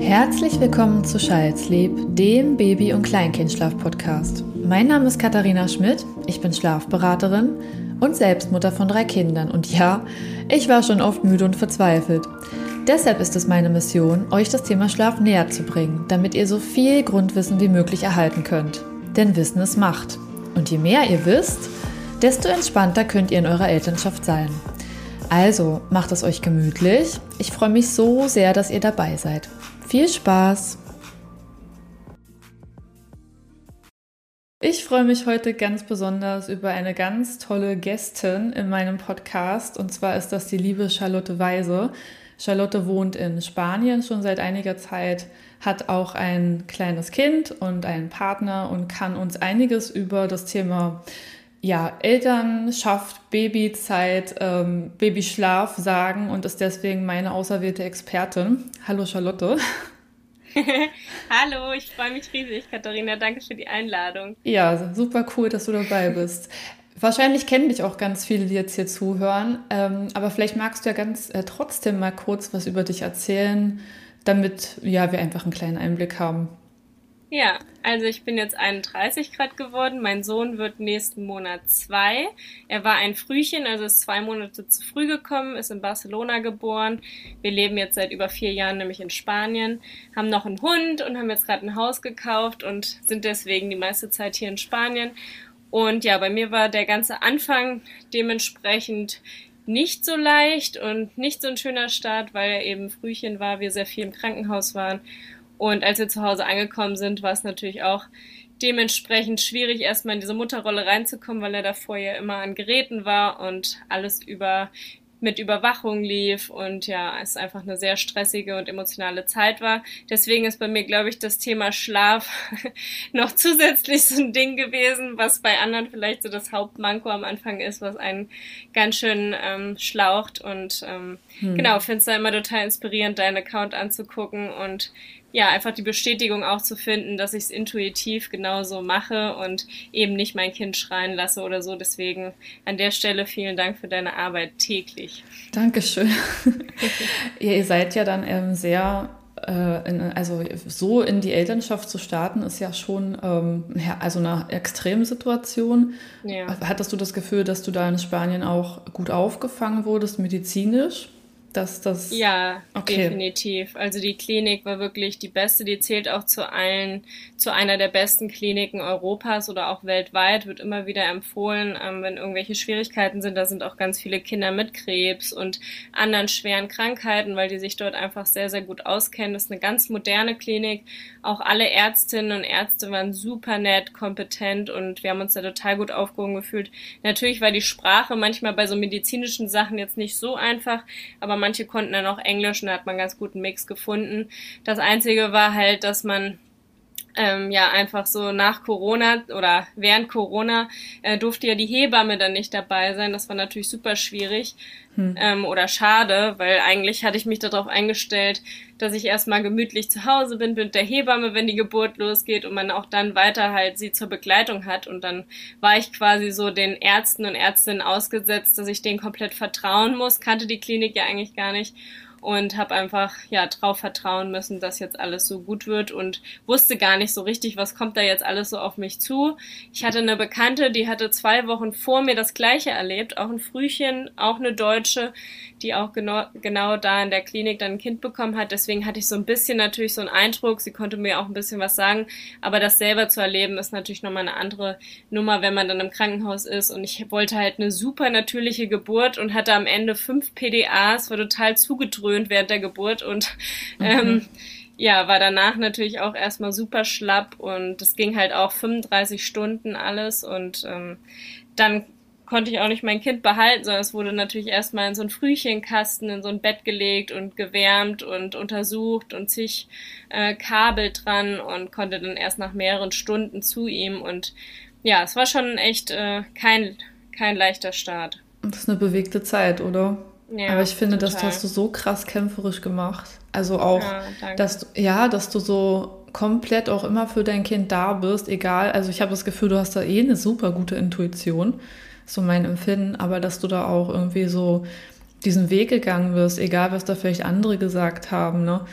Herzlich willkommen zu Schalzlieb, dem Baby- und Kleinkindschlaf-Podcast. Mein Name ist Katharina Schmidt, ich bin Schlafberaterin und Selbstmutter von drei Kindern. Und ja, ich war schon oft müde und verzweifelt. Deshalb ist es meine Mission, euch das Thema Schlaf näher zu bringen, damit ihr so viel Grundwissen wie möglich erhalten könnt. Denn Wissen ist Macht. Und je mehr ihr wisst, desto entspannter könnt ihr in eurer Elternschaft sein. Also macht es euch gemütlich. Ich freue mich so sehr, dass ihr dabei seid. Viel Spaß! Ich freue mich heute ganz besonders über eine ganz tolle Gästin in meinem Podcast. Und zwar ist das die liebe Charlotte Weise. Charlotte wohnt in Spanien schon seit einiger Zeit, hat auch ein kleines Kind und einen Partner und kann uns einiges über das Thema ja, Elternschaft, Babyzeit, ähm, Babyschlaf sagen und ist deswegen meine auserwählte Expertin. Hallo Charlotte. Hallo, ich freue mich riesig, Katharina. Danke für die Einladung. Ja, super cool, dass du dabei bist. Wahrscheinlich kennen dich auch ganz viele, die jetzt hier zuhören, ähm, aber vielleicht magst du ja ganz äh, trotzdem mal kurz was über dich erzählen, damit ja, wir einfach einen kleinen Einblick haben. Ja, also ich bin jetzt 31 Grad geworden. Mein Sohn wird nächsten Monat zwei. Er war ein Frühchen, also ist zwei Monate zu früh gekommen, ist in Barcelona geboren. Wir leben jetzt seit über vier Jahren nämlich in Spanien, haben noch einen Hund und haben jetzt gerade ein Haus gekauft und sind deswegen die meiste Zeit hier in Spanien. Und ja, bei mir war der ganze Anfang dementsprechend nicht so leicht und nicht so ein schöner Start, weil er eben Frühchen war, wir sehr viel im Krankenhaus waren und als wir zu Hause angekommen sind, war es natürlich auch dementsprechend schwierig, erstmal in diese Mutterrolle reinzukommen, weil er davor ja immer an Geräten war und alles über mit Überwachung lief und ja, es einfach eine sehr stressige und emotionale Zeit war. Deswegen ist bei mir, glaube ich, das Thema Schlaf noch zusätzlich so ein Ding gewesen, was bei anderen vielleicht so das Hauptmanko am Anfang ist, was einen ganz schön ähm, schlaucht und ähm, hm. genau, finde es da immer total inspirierend, deinen Account anzugucken und ja, einfach die Bestätigung auch zu finden, dass ich es intuitiv genauso mache und eben nicht mein Kind schreien lasse oder so. Deswegen an der Stelle vielen Dank für deine Arbeit täglich. Dankeschön. ja, ihr seid ja dann ähm, sehr äh, in, also so in die Elternschaft zu starten, ist ja schon ähm, also eine Extremsituation. Ja. Hattest du das Gefühl, dass du da in Spanien auch gut aufgefangen wurdest, medizinisch? Dass das. Ja, okay. definitiv. Also die Klinik war wirklich die beste. Die zählt auch zu allen, zu einer der besten Kliniken Europas oder auch weltweit. Wird immer wieder empfohlen, ähm, wenn irgendwelche Schwierigkeiten sind. Da sind auch ganz viele Kinder mit Krebs und anderen schweren Krankheiten, weil die sich dort einfach sehr, sehr gut auskennen. Das ist eine ganz moderne Klinik. Auch alle Ärztinnen und Ärzte waren super nett, kompetent und wir haben uns da total gut aufgehoben gefühlt. Natürlich war die Sprache manchmal bei so medizinischen Sachen jetzt nicht so einfach, aber manche konnten dann auch Englisch und da hat man ganz guten Mix gefunden. Das Einzige war halt, dass man ähm, ja einfach so nach Corona oder während Corona äh, durfte ja die Hebamme dann nicht dabei sein. Das war natürlich super schwierig hm. ähm, oder schade, weil eigentlich hatte ich mich darauf eingestellt, dass ich erstmal gemütlich zu Hause bin mit der Hebamme, wenn die Geburt losgeht und man auch dann weiter halt sie zur Begleitung hat. Und dann war ich quasi so den Ärzten und Ärztinnen ausgesetzt, dass ich denen komplett vertrauen muss, kannte die Klinik ja eigentlich gar nicht und habe einfach ja drauf vertrauen müssen, dass jetzt alles so gut wird und wusste gar nicht so richtig, was kommt da jetzt alles so auf mich zu. Ich hatte eine Bekannte, die hatte zwei Wochen vor mir das gleiche erlebt, auch ein Frühchen, auch eine Deutsche, die auch genau, genau da in der Klinik dann ein Kind bekommen hat. Deswegen hatte ich so ein bisschen natürlich so einen Eindruck, sie konnte mir auch ein bisschen was sagen, aber das selber zu erleben ist natürlich nochmal eine andere Nummer, wenn man dann im Krankenhaus ist und ich wollte halt eine super natürliche Geburt und hatte am Ende fünf PDAs, war total zugedröhnt während der Geburt und mhm. ähm, ja, war danach natürlich auch erstmal super schlapp und es ging halt auch 35 Stunden alles und ähm, dann konnte ich auch nicht mein Kind behalten, sondern es wurde natürlich erstmal in so einen Frühchenkasten, in so ein Bett gelegt und gewärmt und untersucht und zig äh, Kabel dran und konnte dann erst nach mehreren Stunden zu ihm und ja, es war schon echt äh, kein, kein leichter Start. Das ist eine bewegte Zeit, oder? Ja, Aber ich finde, total. das hast du so krass kämpferisch gemacht. Also auch, ja, dass du, ja, dass du so komplett auch immer für dein Kind da bist, egal. Also ich habe das Gefühl, du hast da eh eine super gute Intuition so mein Empfinden, aber dass du da auch irgendwie so diesen Weg gegangen wirst, egal was da vielleicht andere gesagt haben, ne?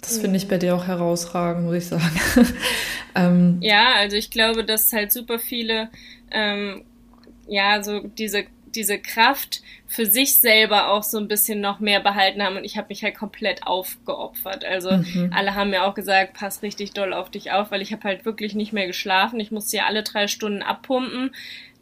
Das finde ich bei dir auch herausragend, muss ich sagen. ähm, ja, also ich glaube, dass halt super viele ähm, ja so diese diese Kraft für sich selber auch so ein bisschen noch mehr behalten haben und ich habe mich halt komplett aufgeopfert. Also mhm. alle haben mir auch gesagt, pass richtig doll auf dich auf, weil ich habe halt wirklich nicht mehr geschlafen. Ich musste ja alle drei Stunden abpumpen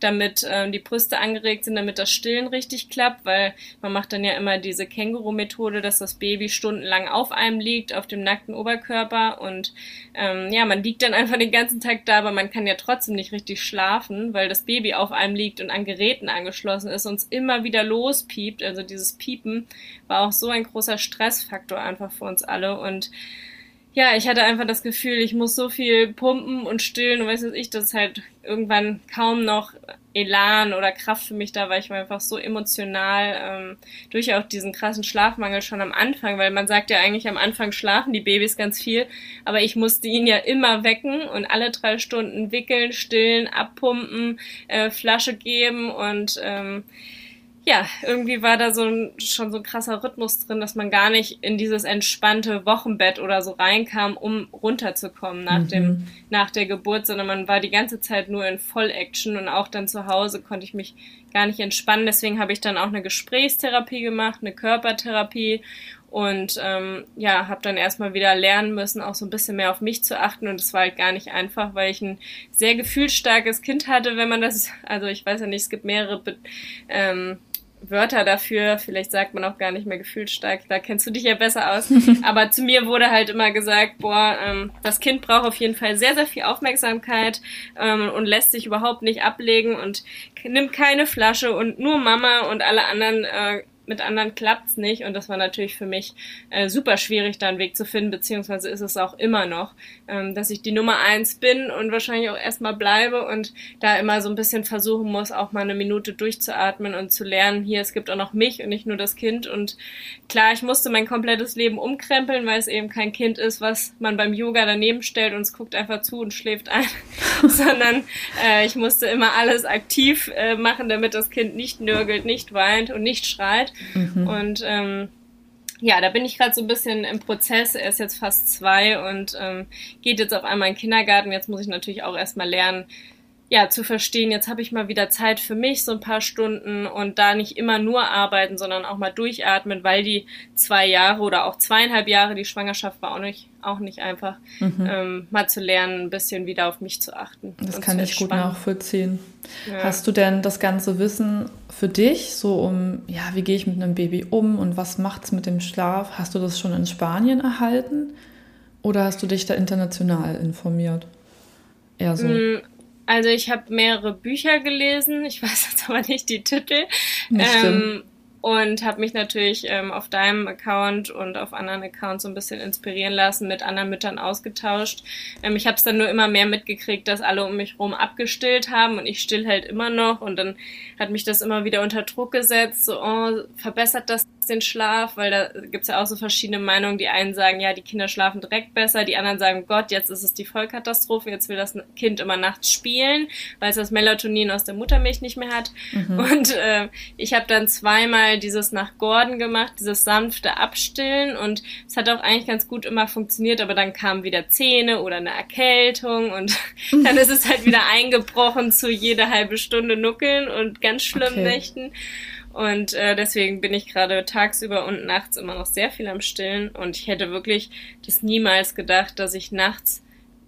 damit äh, die Brüste angeregt sind, damit das Stillen richtig klappt, weil man macht dann ja immer diese Känguru-Methode, dass das Baby stundenlang auf einem liegt, auf dem nackten Oberkörper und ähm, ja, man liegt dann einfach den ganzen Tag da, aber man kann ja trotzdem nicht richtig schlafen, weil das Baby auf einem liegt und an Geräten angeschlossen ist und es immer wieder lospiept. Also dieses Piepen war auch so ein großer Stressfaktor einfach für uns alle und ja, ich hatte einfach das Gefühl, ich muss so viel pumpen und stillen und weiß was ich, dass halt irgendwann kaum noch Elan oder Kraft für mich da war. Ich war einfach so emotional ähm, durch auch diesen krassen Schlafmangel schon am Anfang, weil man sagt ja eigentlich am Anfang schlafen die Babys ganz viel, aber ich musste ihn ja immer wecken und alle drei Stunden wickeln, stillen, abpumpen, äh, Flasche geben und ähm, ja, irgendwie war da so ein, schon so ein krasser Rhythmus drin, dass man gar nicht in dieses entspannte Wochenbett oder so reinkam, um runterzukommen nach mhm. dem, nach der Geburt, sondern man war die ganze Zeit nur in Voll-Action und auch dann zu Hause konnte ich mich gar nicht entspannen. Deswegen habe ich dann auch eine Gesprächstherapie gemacht, eine Körpertherapie und ähm, ja, habe dann erstmal wieder lernen müssen, auch so ein bisschen mehr auf mich zu achten und es war halt gar nicht einfach, weil ich ein sehr gefühlsstarkes Kind hatte, wenn man das, also ich weiß ja nicht, es gibt mehrere ähm, Wörter dafür. Vielleicht sagt man auch gar nicht mehr gefühlsstark. Da kennst du dich ja besser aus. Aber zu mir wurde halt immer gesagt, boah, ähm, das Kind braucht auf jeden Fall sehr, sehr viel Aufmerksamkeit ähm, und lässt sich überhaupt nicht ablegen und nimmt keine Flasche und nur Mama und alle anderen äh, mit anderen klappt's nicht. Und das war natürlich für mich äh, super schwierig, da einen Weg zu finden, beziehungsweise ist es auch immer noch, ähm, dass ich die Nummer eins bin und wahrscheinlich auch erstmal bleibe und da immer so ein bisschen versuchen muss, auch mal eine Minute durchzuatmen und zu lernen, hier, es gibt auch noch mich und nicht nur das Kind. Und klar, ich musste mein komplettes Leben umkrempeln, weil es eben kein Kind ist, was man beim Yoga daneben stellt und es guckt einfach zu und schläft ein, sondern äh, ich musste immer alles aktiv äh, machen, damit das Kind nicht nörgelt, nicht weint und nicht schreit Mhm. Und ähm, ja, da bin ich gerade so ein bisschen im Prozess. Er ist jetzt fast zwei und ähm, geht jetzt auf einmal in den Kindergarten. Jetzt muss ich natürlich auch erstmal lernen, ja, zu verstehen, jetzt habe ich mal wieder Zeit für mich, so ein paar Stunden und da nicht immer nur arbeiten, sondern auch mal durchatmen, weil die zwei Jahre oder auch zweieinhalb Jahre, die Schwangerschaft war auch nicht, auch nicht einfach, mhm. ähm, mal zu lernen, ein bisschen wieder auf mich zu achten. Das kann ich gut nachvollziehen. Ja. Hast du denn das ganze Wissen für dich, so um, ja, wie gehe ich mit einem Baby um und was macht es mit dem Schlaf? Hast du das schon in Spanien erhalten oder hast du dich da international informiert? Eher so. Mm, also ich habe mehrere Bücher gelesen, ich weiß jetzt aber nicht die Titel. Ähm, und habe mich natürlich ähm, auf deinem Account und auf anderen Accounts so ein bisschen inspirieren lassen, mit anderen Müttern ausgetauscht. Ähm, ich habe es dann nur immer mehr mitgekriegt, dass alle um mich rum abgestillt haben und ich still halt immer noch und dann hat mich das immer wieder unter Druck gesetzt, so oh, verbessert das den Schlaf, weil da gibt's ja auch so verschiedene Meinungen. Die einen sagen, ja, die Kinder schlafen direkt besser, die anderen sagen, Gott, jetzt ist es die Vollkatastrophe, jetzt will das Kind immer nachts spielen, weil es das Melatonin aus der Muttermilch nicht mehr hat. Mhm. Und äh, ich habe dann zweimal mal dieses nach Gordon gemacht, dieses sanfte Abstillen und es hat auch eigentlich ganz gut immer funktioniert, aber dann kamen wieder Zähne oder eine Erkältung und dann ist es halt wieder eingebrochen zu jede halbe Stunde nuckeln und ganz schlimmen okay. Nächten. Und äh, deswegen bin ich gerade tagsüber und nachts immer noch sehr viel am Stillen und ich hätte wirklich das niemals gedacht, dass ich nachts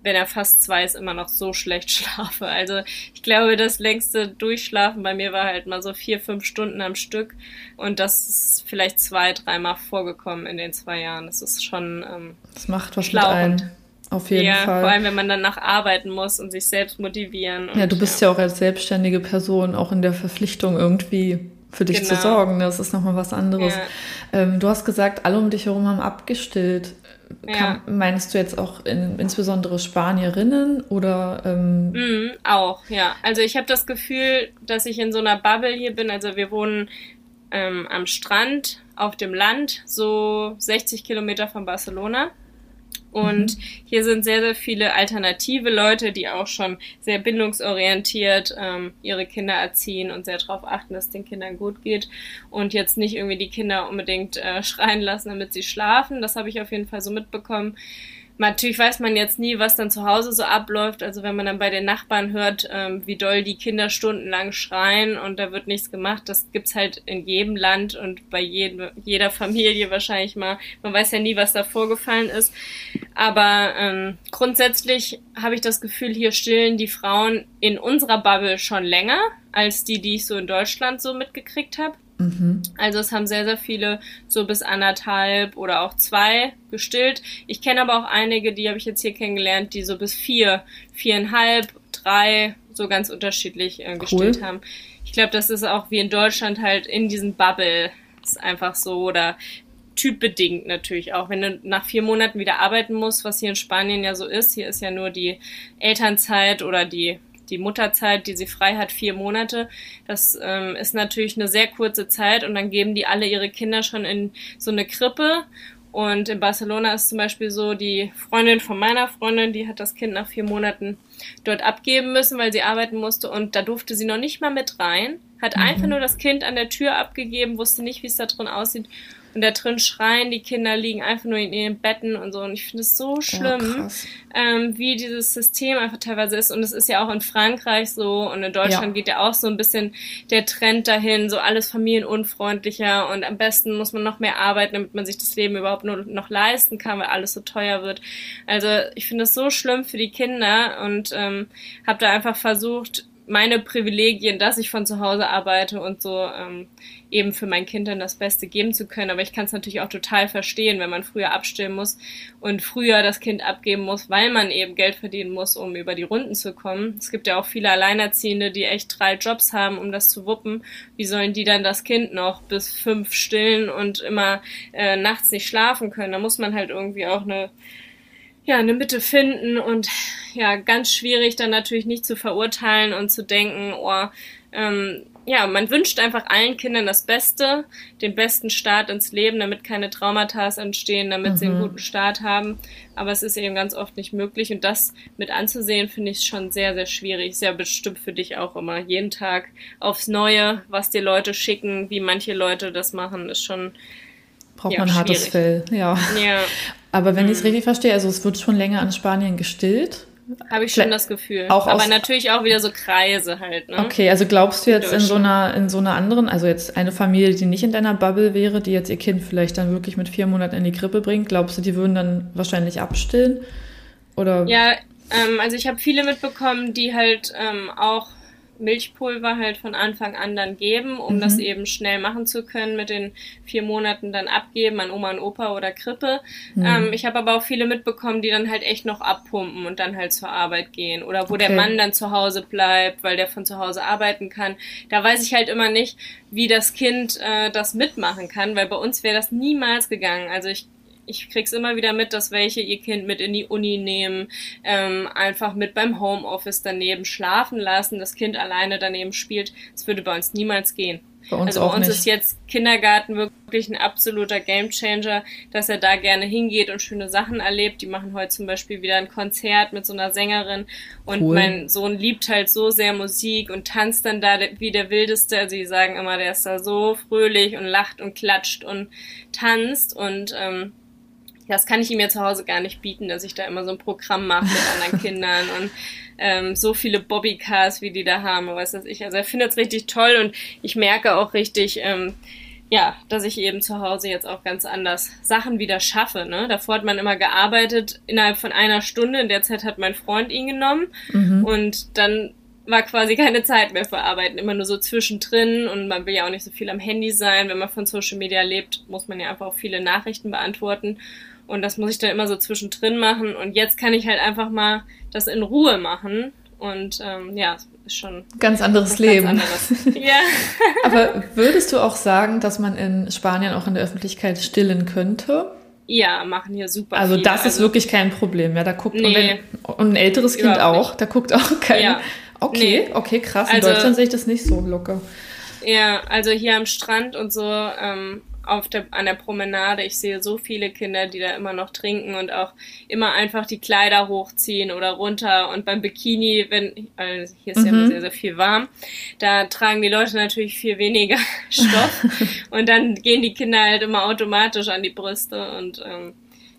wenn er fast zwei ist, immer noch so schlecht schlafe. Also ich glaube, das längste Durchschlafen bei mir war halt mal so vier, fünf Stunden am Stück. Und das ist vielleicht zwei, dreimal vorgekommen in den zwei Jahren. Das ist schon ähm, Das macht was schlauchend. mit. Auf jeden ja, Fall. Vor allem, wenn man danach arbeiten muss und sich selbst motivieren. Und, ja, du bist ja. ja auch als selbstständige Person auch in der Verpflichtung irgendwie für dich genau. zu sorgen. Das ist nochmal was anderes. Ja. Ähm, du hast gesagt, alle um dich herum haben abgestillt. Ja. Meinst du jetzt auch in, insbesondere Spanierinnen oder? Ähm mm, auch, ja. Also ich habe das Gefühl, dass ich in so einer Bubble hier bin. Also wir wohnen ähm, am Strand auf dem Land, so 60 Kilometer von Barcelona. Und mhm. hier sind sehr, sehr viele alternative Leute, die auch schon sehr bindungsorientiert ähm, ihre Kinder erziehen und sehr darauf achten, dass es den Kindern gut geht und jetzt nicht irgendwie die Kinder unbedingt äh, schreien lassen, damit sie schlafen. Das habe ich auf jeden Fall so mitbekommen natürlich weiß man jetzt nie, was dann zu Hause so abläuft. Also wenn man dann bei den Nachbarn hört, ähm, wie doll die Kinder stundenlang schreien und da wird nichts gemacht, das gibt's halt in jedem Land und bei jedem, jeder Familie wahrscheinlich mal. Man weiß ja nie, was da vorgefallen ist. Aber ähm, grundsätzlich habe ich das Gefühl, hier stillen die Frauen in unserer Bubble schon länger als die, die ich so in Deutschland so mitgekriegt habe. Mhm. Also es haben sehr, sehr viele so bis anderthalb oder auch zwei gestillt. Ich kenne aber auch einige, die habe ich jetzt hier kennengelernt, die so bis vier, viereinhalb, drei so ganz unterschiedlich äh, gestillt cool. haben. Ich glaube, das ist auch wie in Deutschland halt in diesen Bubble ist einfach so oder typbedingt natürlich auch. Wenn du nach vier Monaten wieder arbeiten musst, was hier in Spanien ja so ist, hier ist ja nur die Elternzeit oder die die Mutterzeit, die sie frei hat, vier Monate. Das ähm, ist natürlich eine sehr kurze Zeit und dann geben die alle ihre Kinder schon in so eine Krippe. Und in Barcelona ist zum Beispiel so, die Freundin von meiner Freundin, die hat das Kind nach vier Monaten dort abgeben müssen, weil sie arbeiten musste und da durfte sie noch nicht mal mit rein, hat mhm. einfach nur das Kind an der Tür abgegeben, wusste nicht, wie es da drin aussieht und da drin schreien die Kinder, liegen einfach nur in ihren Betten und so. Und ich finde es so schlimm, oh, ähm, wie dieses System einfach teilweise ist. Und es ist ja auch in Frankreich so und in Deutschland ja. geht ja auch so ein bisschen der Trend dahin, so alles familienunfreundlicher und am besten muss man noch mehr arbeiten, damit man sich das Leben überhaupt nur noch leisten kann, weil alles so teuer wird. Also ich finde es so schlimm für die Kinder und ähm, habe da einfach versucht, meine Privilegien, dass ich von zu Hause arbeite und so ähm, eben für mein Kind dann das Beste geben zu können. Aber ich kann es natürlich auch total verstehen, wenn man früher abstillen muss und früher das Kind abgeben muss, weil man eben Geld verdienen muss, um über die Runden zu kommen. Es gibt ja auch viele Alleinerziehende, die echt drei Jobs haben, um das zu wuppen. Wie sollen die dann das Kind noch bis fünf stillen und immer äh, nachts nicht schlafen können? Da muss man halt irgendwie auch eine ja, eine Mitte finden und ja, ganz schwierig dann natürlich nicht zu verurteilen und zu denken, oh, ähm, ja, man wünscht einfach allen Kindern das Beste, den besten Start ins Leben, damit keine Traumata entstehen, damit mhm. sie einen mhm. guten Start haben. Aber es ist eben ganz oft nicht möglich. Und das mit anzusehen, finde ich schon sehr, sehr schwierig. Ist ja bestimmt für dich auch immer. Jeden Tag aufs Neue, was dir Leute schicken, wie manche Leute das machen, ist schon. Braucht ja, man hartes Fell, ja. ja. Aber wenn mhm. ich es richtig verstehe, also es wird schon länger an Spanien gestillt. Habe ich schon das Gefühl. Auch Aber natürlich auch wieder so Kreise halt. Ne? Okay, also glaubst du jetzt in so einer in so einer anderen, also jetzt eine Familie, die nicht in deiner Bubble wäre, die jetzt ihr Kind vielleicht dann wirklich mit vier Monaten in die Krippe bringt, glaubst du, die würden dann wahrscheinlich abstillen? Oder? Ja, ähm, also ich habe viele mitbekommen, die halt ähm, auch Milchpulver halt von Anfang an dann geben, um mhm. das eben schnell machen zu können, mit den vier Monaten dann abgeben an Oma und Opa oder Krippe. Mhm. Ähm, ich habe aber auch viele mitbekommen, die dann halt echt noch abpumpen und dann halt zur Arbeit gehen oder wo okay. der Mann dann zu Hause bleibt, weil der von zu Hause arbeiten kann. Da weiß ich halt immer nicht, wie das Kind äh, das mitmachen kann, weil bei uns wäre das niemals gegangen. Also ich ich krieg's immer wieder mit, dass welche ihr Kind mit in die Uni nehmen, ähm, einfach mit beim Homeoffice daneben schlafen lassen, das Kind alleine daneben spielt. Das würde bei uns niemals gehen. Bei uns also bei uns nicht. ist jetzt Kindergarten wirklich ein absoluter Gamechanger, dass er da gerne hingeht und schöne Sachen erlebt. Die machen heute zum Beispiel wieder ein Konzert mit so einer Sängerin und cool. mein Sohn liebt halt so sehr Musik und tanzt dann da wie der Wildeste. Also die sagen immer, der ist da so fröhlich und lacht und klatscht und tanzt und ähm, das kann ich ihm ja zu Hause gar nicht bieten, dass ich da immer so ein Programm mache mit anderen Kindern und ähm, so viele Bobbycars, wie die da haben, was weiß ich. Also er findet es richtig toll und ich merke auch richtig, ähm, ja, dass ich eben zu Hause jetzt auch ganz anders Sachen wieder schaffe. Ne? Davor hat man immer gearbeitet innerhalb von einer Stunde. In der Zeit hat mein Freund ihn genommen mhm. und dann war quasi keine Zeit mehr für Arbeiten, immer nur so zwischendrin und man will ja auch nicht so viel am Handy sein. Wenn man von Social Media lebt, muss man ja einfach auch viele Nachrichten beantworten. Und das muss ich dann immer so zwischendrin machen. Und jetzt kann ich halt einfach mal das in Ruhe machen. Und ähm, ja, ist schon ganz anderes Leben. Ganz anderes. ja. Aber würdest du auch sagen, dass man in Spanien auch in der Öffentlichkeit stillen könnte? Ja, machen hier super. Also viel. das ist also, wirklich kein Problem. Ja, da guckt nee, und, wenn, und ein älteres Kind auch. Nicht. Da guckt auch kein. Ja. Okay, nee. okay, krass. In also, Deutschland sehe ich das nicht so locker. Ja, also hier am Strand und so ähm, auf der, an der Promenade. Ich sehe so viele Kinder, die da immer noch trinken und auch immer einfach die Kleider hochziehen oder runter. Und beim Bikini, wenn, also hier ist mhm. ja sehr, sehr viel warm, da tragen die Leute natürlich viel weniger Stoff. und dann gehen die Kinder halt immer automatisch an die Brüste und ähm,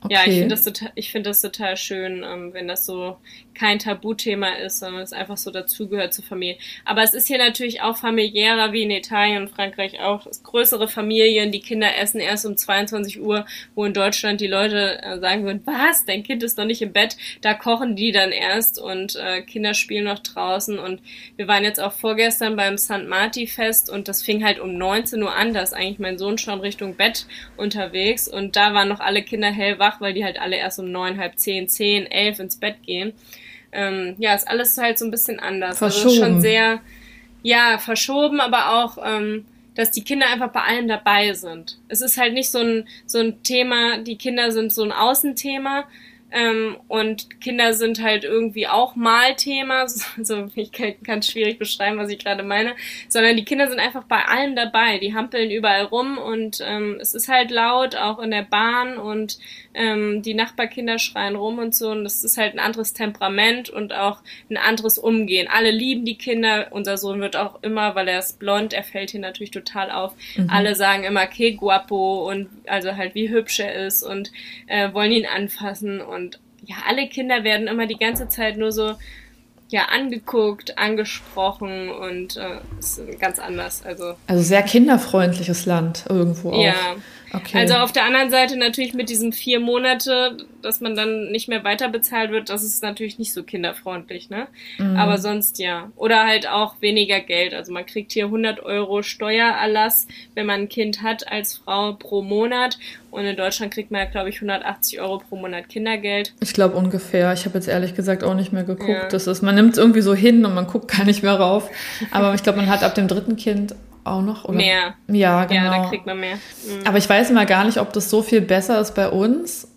Okay. Ja, ich finde das total, ich finde das total schön, ähm, wenn das so kein Tabuthema ist, sondern es einfach so dazugehört zur Familie. Aber es ist hier natürlich auch familiärer wie in Italien und Frankreich auch. Größere Familien, die Kinder essen erst um 22 Uhr, wo in Deutschland die Leute äh, sagen würden, was, dein Kind ist noch nicht im Bett, da kochen die dann erst und äh, Kinder spielen noch draußen und wir waren jetzt auch vorgestern beim St. Marti Fest und das fing halt um 19 Uhr an, da ist eigentlich mein Sohn schon Richtung Bett unterwegs und da waren noch alle Kinder hellwach, weil die halt alle erst um neun, halb zehn, zehn, elf ins Bett gehen ähm, ja, ist alles halt so ein bisschen anders. Verschoben. Also schon sehr, ja, verschoben, aber auch, ähm, dass die Kinder einfach bei allem dabei sind. Es ist halt nicht so ein, so ein Thema, die Kinder sind so ein Außenthema, ähm, und Kinder sind halt irgendwie auch mal Thema. Also ich kann es schwierig beschreiben, was ich gerade meine. Sondern die Kinder sind einfach bei allem dabei. Die hampeln überall rum und ähm, es ist halt laut, auch in der Bahn und ähm, die Nachbarkinder schreien rum und so. Und das ist halt ein anderes Temperament und auch ein anderes Umgehen. Alle lieben die Kinder. Unser Sohn wird auch immer, weil er ist blond, er fällt hier natürlich total auf. Mhm. Alle sagen immer, que guapo und also halt wie hübsch er ist und äh, wollen ihn anfassen und ja, alle Kinder werden immer die ganze Zeit nur so ja angeguckt, angesprochen und äh, ist ganz anders. Also, also sehr kinderfreundliches Land irgendwo auch. Ja. Okay. Also auf der anderen Seite natürlich mit diesen vier Monate, dass man dann nicht mehr weiter bezahlt wird, das ist natürlich nicht so kinderfreundlich, ne? Mhm. Aber sonst ja. Oder halt auch weniger Geld. Also man kriegt hier 100 Euro Steuererlass, wenn man ein Kind hat als Frau pro Monat. Und in Deutschland kriegt man ja, glaube ich, 180 Euro pro Monat Kindergeld. Ich glaube ungefähr. Ich habe jetzt ehrlich gesagt auch nicht mehr geguckt. Ja. Das ist, man nimmt es irgendwie so hin und man guckt gar nicht mehr rauf. Aber ich glaube, man hat ab dem dritten Kind auch noch? Oder? Mehr. Ja, genau. Ja, da kriegt man mehr. Mhm. Aber ich weiß mal gar nicht, ob das so viel besser ist bei uns.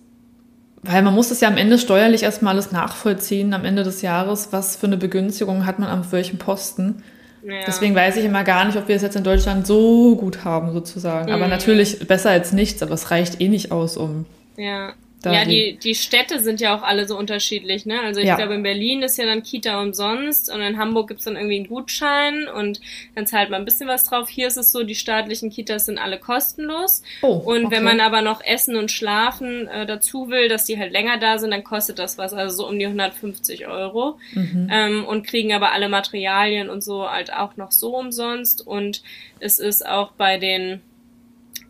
Weil man muss es ja am Ende steuerlich erstmal alles nachvollziehen, am Ende des Jahres, was für eine Begünstigung hat man am welchem Posten. Ja. Deswegen weiß ich immer gar nicht, ob wir es jetzt in Deutschland so gut haben, sozusagen. Mhm. Aber natürlich besser als nichts, aber es reicht eh nicht aus, um ja. Da ja, die, die Städte sind ja auch alle so unterschiedlich, ne? Also ich ja. glaube, in Berlin ist ja dann Kita umsonst und in Hamburg gibt's dann irgendwie einen Gutschein und dann zahlt man ein bisschen was drauf. Hier ist es so, die staatlichen Kitas sind alle kostenlos. Oh, und okay. wenn man aber noch Essen und Schlafen äh, dazu will, dass die halt länger da sind, dann kostet das was, also so um die 150 Euro. Mhm. Ähm, und kriegen aber alle Materialien und so halt auch noch so umsonst. Und es ist auch bei den,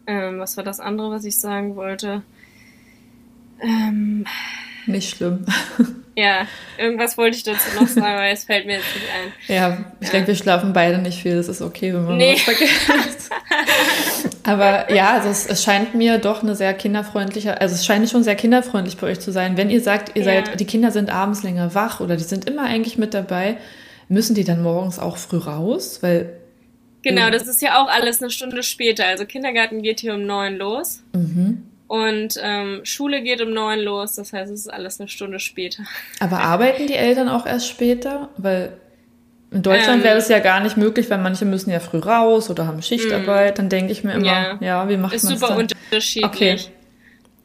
ähm, was war das andere, was ich sagen wollte? Ähm, nicht schlimm. Ja, irgendwas wollte ich dazu noch sagen, aber es fällt mir jetzt nicht ein. Ja, ich ja. denke, wir schlafen beide nicht viel. Das ist okay, wenn man nee. was vergisst. aber ja, also es, es, scheint mir doch eine sehr kinderfreundliche, also es scheint schon sehr kinderfreundlich bei euch zu sein. Wenn ihr sagt, ihr ja. seid, die Kinder sind abends länger wach oder die sind immer eigentlich mit dabei, müssen die dann morgens auch früh raus? Weil Genau, das ist ja auch alles eine Stunde später. Also Kindergarten geht hier um neun los. Mhm. Und ähm, Schule geht um neun los, das heißt, es ist alles eine Stunde später. Aber arbeiten die Eltern auch erst später? Weil in Deutschland ähm, wäre das ja gar nicht möglich, weil manche müssen ja früh raus oder haben Schichtarbeit. Mm. Dann denke ich mir immer, ja, ja wie macht man das? Ist super unterschiedlich. Okay.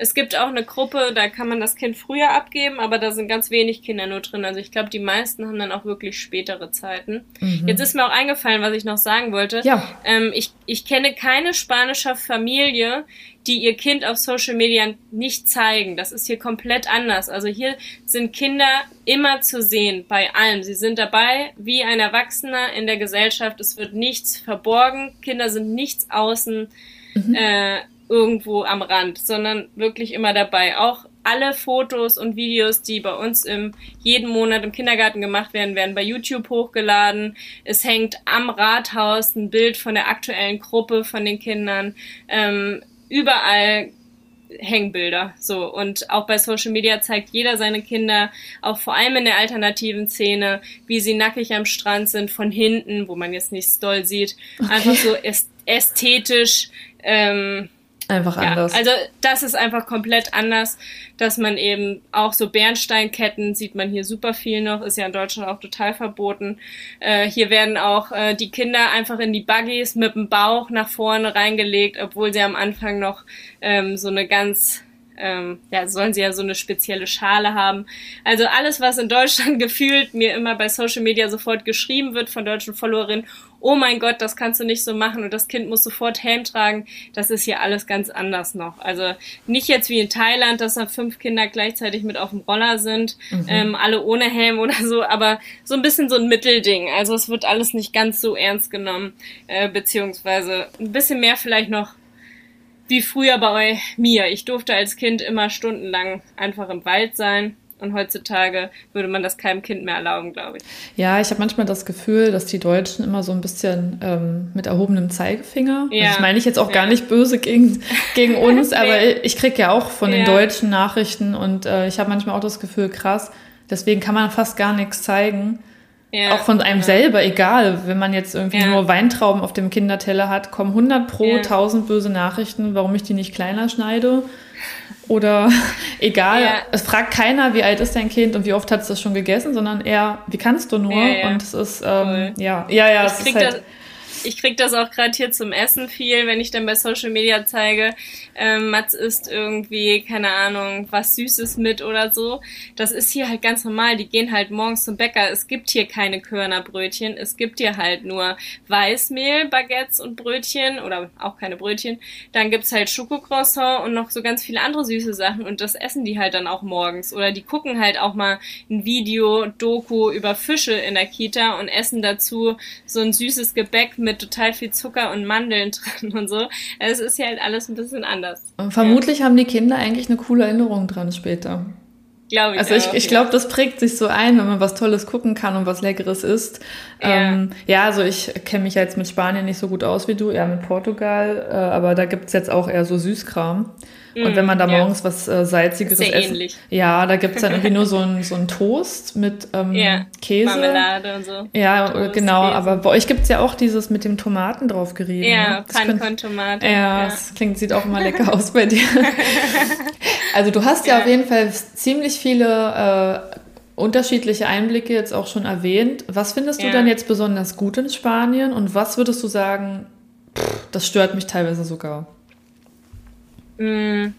Es gibt auch eine Gruppe, da kann man das Kind früher abgeben, aber da sind ganz wenig Kinder nur drin. Also ich glaube, die meisten haben dann auch wirklich spätere Zeiten. Mhm. Jetzt ist mir auch eingefallen, was ich noch sagen wollte. Ja. Ähm, ich, ich kenne keine spanische Familie, die ihr Kind auf Social Media nicht zeigen. Das ist hier komplett anders. Also hier sind Kinder immer zu sehen, bei allem. Sie sind dabei wie ein Erwachsener in der Gesellschaft. Es wird nichts verborgen. Kinder sind nichts außen mhm. äh, irgendwo am Rand, sondern wirklich immer dabei. Auch alle Fotos und Videos, die bei uns im jeden Monat im Kindergarten gemacht werden, werden bei YouTube hochgeladen. Es hängt am Rathaus ein Bild von der aktuellen Gruppe von den Kindern. Ähm, überall Hängbilder. So. Und auch bei Social Media zeigt jeder seine Kinder, auch vor allem in der alternativen Szene, wie sie nackig am Strand sind, von hinten, wo man jetzt nicht doll sieht. Okay. Einfach so ästhetisch, ähm, Einfach anders. Ja, also das ist einfach komplett anders, dass man eben auch so Bernsteinketten sieht man hier super viel noch, ist ja in Deutschland auch total verboten. Äh, hier werden auch äh, die Kinder einfach in die Buggies mit dem Bauch nach vorne reingelegt, obwohl sie am Anfang noch ähm, so eine ganz ähm, ja, sollen sie ja so eine spezielle Schale haben. Also alles, was in Deutschland gefühlt mir immer bei Social Media sofort geschrieben wird von deutschen Followerinnen, oh mein Gott, das kannst du nicht so machen und das Kind muss sofort Helm tragen, das ist hier alles ganz anders noch. Also nicht jetzt wie in Thailand, dass da fünf Kinder gleichzeitig mit auf dem Roller sind, mhm. ähm, alle ohne Helm oder so, aber so ein bisschen so ein Mittelding. Also es wird alles nicht ganz so ernst genommen, äh, beziehungsweise ein bisschen mehr vielleicht noch wie früher bei mir. Ich durfte als Kind immer stundenlang einfach im Wald sein. Und heutzutage würde man das keinem Kind mehr erlauben, glaube ich. Ja, ich habe manchmal das Gefühl, dass die Deutschen immer so ein bisschen ähm, mit erhobenem Zeigefinger. Ja. Also das meine ich jetzt auch ja. gar nicht böse gegen, gegen uns, nee. aber ich kriege ja auch von ja. den deutschen Nachrichten und äh, ich habe manchmal auch das Gefühl, krass, deswegen kann man fast gar nichts zeigen. Ja, auch von einem ja. selber, egal, wenn man jetzt irgendwie ja. nur Weintrauben auf dem Kinderteller hat, kommen 100 pro ja. 1000 böse Nachrichten, warum ich die nicht kleiner schneide. Oder egal, es fragt keiner, wie alt ist dein Kind und wie oft hat es das schon gegessen, sondern eher, wie kannst du nur? Und es ist, ähm, ja, ja, ja, es ist halt, ich krieg das auch gerade hier zum Essen viel, wenn ich dann bei Social Media zeige, ähm, Mats isst irgendwie, keine Ahnung, was Süßes mit oder so. Das ist hier halt ganz normal. Die gehen halt morgens zum Bäcker. Es gibt hier keine Körnerbrötchen. Es gibt hier halt nur Weißmehl, Baguettes und Brötchen oder auch keine Brötchen. Dann gibt's halt Schokocroissant und noch so ganz viele andere süße Sachen und das essen die halt dann auch morgens. Oder die gucken halt auch mal ein Video, Doku über Fische in der Kita und essen dazu so ein süßes Gebäck mit total viel Zucker und Mandeln drin und so. Es ist ja halt alles ein bisschen anders. Und vermutlich ja. haben die Kinder eigentlich eine coole Erinnerung dran später. Glaube ich. Also ich, ich glaube, das prägt sich so ein, wenn man was Tolles gucken kann und was Leckeres isst. Ja, ähm, ja also ich kenne mich jetzt mit Spanien nicht so gut aus wie du, eher mit Portugal, äh, aber da gibt es jetzt auch eher so Süßkram. Und wenn man da mm, morgens ja. was äh, Salzigeres Sehr essen. Ähnlich. Ja, da gibt's dann irgendwie nur so ein, so ein Toast mit ähm, ja, Käse. Marmelade und so. Ja, Toast, genau. Käse. Aber bei euch gibt's ja auch dieses mit dem Tomaten drauf gerieben. Ja, ne? Pan con Tomate. Ja, ja, das klingt, sieht auch immer lecker aus bei dir. also du hast ja, ja auf jeden Fall ziemlich viele äh, unterschiedliche Einblicke jetzt auch schon erwähnt. Was findest du dann jetzt besonders gut in Spanien und was würdest du sagen, pff, das stört mich teilweise sogar? Mm.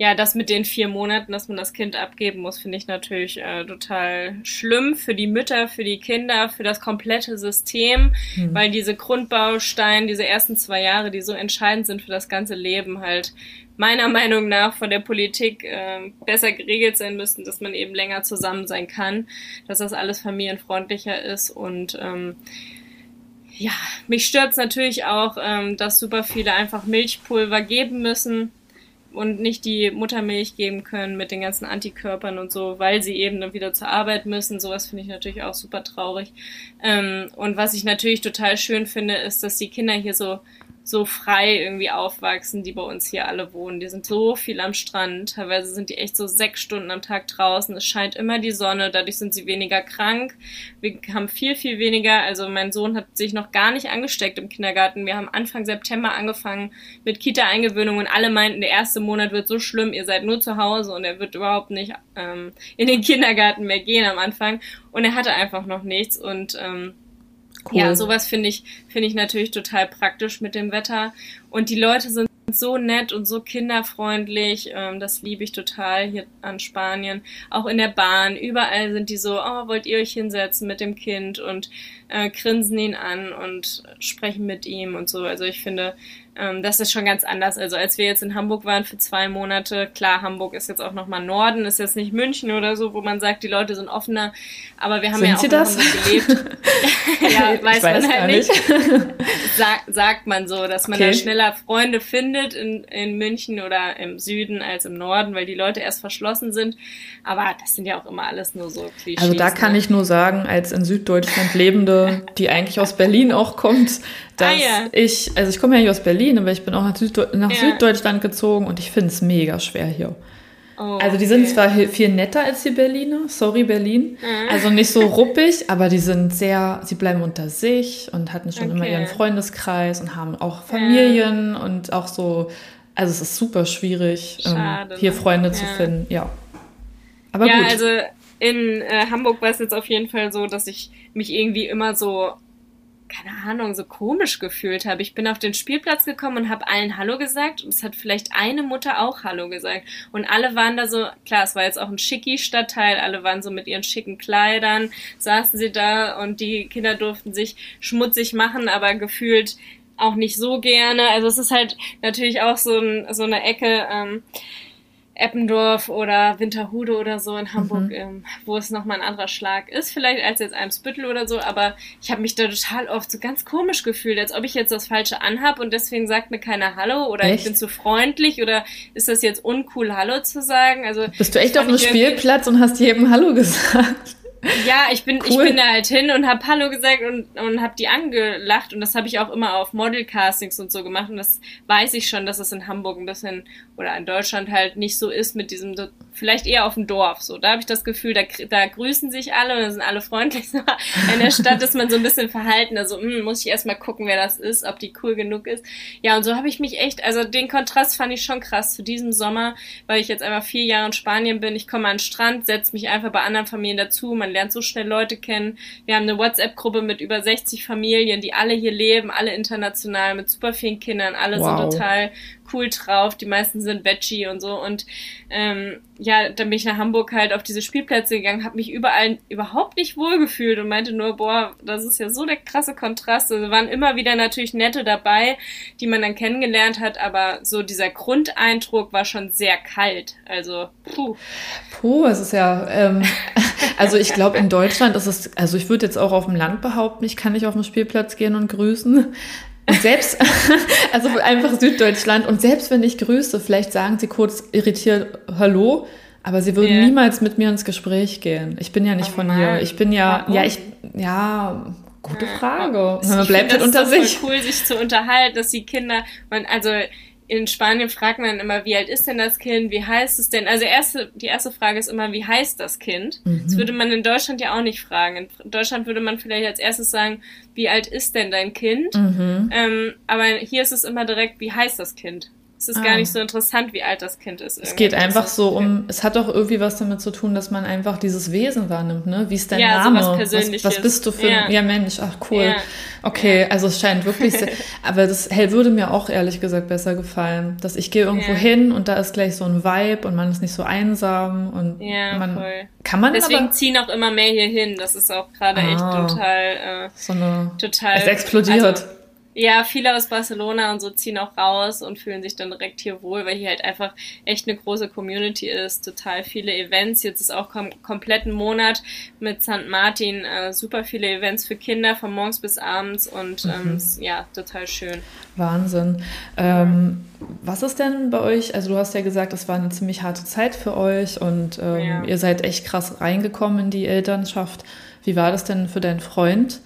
Ja, das mit den vier Monaten, dass man das Kind abgeben muss, finde ich natürlich äh, total schlimm für die Mütter, für die Kinder, für das komplette System, mhm. weil diese Grundbausteine, diese ersten zwei Jahre, die so entscheidend sind für das ganze Leben, halt meiner Meinung nach von der Politik äh, besser geregelt sein müssten, dass man eben länger zusammen sein kann, dass das alles familienfreundlicher ist und ähm, ja, mich stört es natürlich auch, ähm, dass super viele einfach Milchpulver geben müssen und nicht die Muttermilch geben können mit den ganzen Antikörpern und so, weil sie eben dann wieder zur Arbeit müssen. Sowas finde ich natürlich auch super traurig. Ähm, und was ich natürlich total schön finde, ist, dass die Kinder hier so so frei irgendwie aufwachsen, die bei uns hier alle wohnen. Die sind so viel am Strand. Teilweise sind die echt so sechs Stunden am Tag draußen. Es scheint immer die Sonne. Dadurch sind sie weniger krank. Wir haben viel, viel weniger. Also mein Sohn hat sich noch gar nicht angesteckt im Kindergarten. Wir haben Anfang September angefangen mit Kita-Eingewöhnung und alle meinten, der erste Monat wird so schlimm. Ihr seid nur zu Hause und er wird überhaupt nicht ähm, in den Kindergarten mehr gehen am Anfang. Und er hatte einfach noch nichts und ähm, Cool. Ja, sowas finde ich, finde ich natürlich total praktisch mit dem Wetter. Und die Leute sind so nett und so kinderfreundlich. Ähm, das liebe ich total hier an Spanien. Auch in der Bahn. Überall sind die so, oh, wollt ihr euch hinsetzen mit dem Kind und äh, grinsen ihn an und sprechen mit ihm und so. Also ich finde, ähm, das ist schon ganz anders. Also als wir jetzt in Hamburg waren für zwei Monate, klar, Hamburg ist jetzt auch nochmal Norden, ist jetzt nicht München oder so, wo man sagt, die Leute sind offener, aber wir haben sind ja auch in das? Gelebt. ja, weiß, weiß man halt nicht. Sag, sagt man so, dass man okay. da schneller Freunde findet in, in München oder im Süden als im Norden, weil die Leute erst verschlossen sind. Aber das sind ja auch immer alles nur so Klischees. Also da kann ne? ich nur sagen, als in Süddeutschland Lebende, die eigentlich aus Berlin auch kommt, dass ah, ja. ich, also ich komme ja hier aus Berlin, aber ich bin auch nach, Südde nach ja. Süddeutschland gezogen und ich finde es mega schwer hier. Oh, also die sind zwar viel netter als die Berliner, sorry Berlin, mhm. also nicht so ruppig, aber die sind sehr, sie bleiben unter sich und hatten schon okay. immer ihren Freundeskreis und haben auch Familien ja. und auch so, also es ist super schwierig, ähm, Schade, hier ne? Freunde zu finden, ja. Aber ja, gut. also in äh, Hamburg war es jetzt auf jeden Fall so, dass ich mich irgendwie immer so keine Ahnung, so komisch gefühlt habe. Ich bin auf den Spielplatz gekommen und habe allen Hallo gesagt und es hat vielleicht eine Mutter auch Hallo gesagt. Und alle waren da so, klar, es war jetzt auch ein schicki Stadtteil, alle waren so mit ihren schicken Kleidern, saßen sie da und die Kinder durften sich schmutzig machen, aber gefühlt auch nicht so gerne. Also es ist halt natürlich auch so, ein, so eine Ecke, ähm, Eppendorf oder Winterhude oder so in Hamburg, mhm. ähm, wo es nochmal ein anderer Schlag ist, vielleicht als jetzt Eimsbüttel oder so, aber ich habe mich da total oft so ganz komisch gefühlt, als ob ich jetzt das Falsche anhab und deswegen sagt mir keiner Hallo oder echt? ich bin zu freundlich oder ist das jetzt uncool, Hallo zu sagen? Also Bist du echt auf einem Spielplatz und hast jedem Hallo gesagt? Ja, ich bin, cool. ich bin da halt hin und hab Hallo gesagt und, und hab die angelacht und das habe ich auch immer auf Modelcastings und so gemacht und das weiß ich schon, dass es in Hamburg ein bisschen oder in Deutschland halt nicht so ist mit diesem, vielleicht eher auf dem Dorf so. Da habe ich das Gefühl, da, da grüßen sich alle und da sind alle freundlich. in der Stadt ist man so ein bisschen verhalten, also hm, muss ich erstmal gucken, wer das ist, ob die cool genug ist. Ja, und so habe ich mich echt, also den Kontrast fand ich schon krass zu diesem Sommer, weil ich jetzt einfach vier Jahre in Spanien bin. Ich komme an den Strand, setze mich einfach bei anderen Familien dazu, man lernt so schnell Leute kennen. Wir haben eine WhatsApp-Gruppe mit über 60 Familien, die alle hier leben, alle international, mit super vielen Kindern, alle wow. sind total cool drauf. Die meisten sind Veggie und so. Und ähm, ja, dann bin ich nach Hamburg halt auf diese Spielplätze gegangen, habe mich überall überhaupt nicht wohlgefühlt und meinte nur, boah, das ist ja so der krasse Kontrast. Also waren immer wieder natürlich nette dabei, die man dann kennengelernt hat, aber so dieser Grundeindruck war schon sehr kalt. Also, puh. Puh, es ist ja, ähm, also ich glaube in Deutschland ist es, also ich würde jetzt auch auf dem Land behaupten, ich kann nicht auf den Spielplatz gehen und grüßen. Und selbst, also einfach Süddeutschland. Und selbst wenn ich grüße, vielleicht sagen sie kurz irritiert Hallo, aber sie würden yeah. niemals mit mir ins Gespräch gehen. Ich bin ja nicht oh von hier. Ich bin ja, Warum? ja, ich, ja, gute Frage. Man bleibt halt unter sich. Ist cool, sich zu unterhalten, dass die Kinder, man, also in Spanien fragt man immer, wie alt ist denn das Kind? Wie heißt es denn? Also erste, die erste Frage ist immer, wie heißt das Kind? Mhm. Das würde man in Deutschland ja auch nicht fragen. In Deutschland würde man vielleicht als erstes sagen, wie alt ist denn dein Kind? Mhm. Ähm, aber hier ist es immer direkt, wie heißt das Kind? Es ist ah. gar nicht so interessant, wie alt das Kind ist. Es geht einfach so um, es hat doch irgendwie was damit zu tun, dass man einfach dieses Wesen wahrnimmt, ne? Wie ist dein ja, Name? So was, was, was, bist du für ja. ein, ja Mensch, ach cool. Ja. Okay, also es scheint wirklich sehr, aber das hell würde mir auch ehrlich gesagt besser gefallen, dass ich gehe irgendwo hin und da ist gleich so ein Vibe und man ist nicht so einsam und man voll. kann man Deswegen aber, ziehen auch immer mehr hier hin, das ist auch gerade ah, echt total äh, so eine total es explodiert. Also, ja, viele aus Barcelona und so ziehen auch raus und fühlen sich dann direkt hier wohl, weil hier halt einfach echt eine große Community ist, total viele Events. Jetzt ist auch kom kompletten Monat mit St. Martin äh, super viele Events für Kinder von morgens bis abends und ähm, mhm. ja, total schön. Wahnsinn. Ähm, was ist denn bei euch? Also du hast ja gesagt, es war eine ziemlich harte Zeit für euch und ähm, ja. ihr seid echt krass reingekommen in die Elternschaft. Wie war das denn für deinen Freund?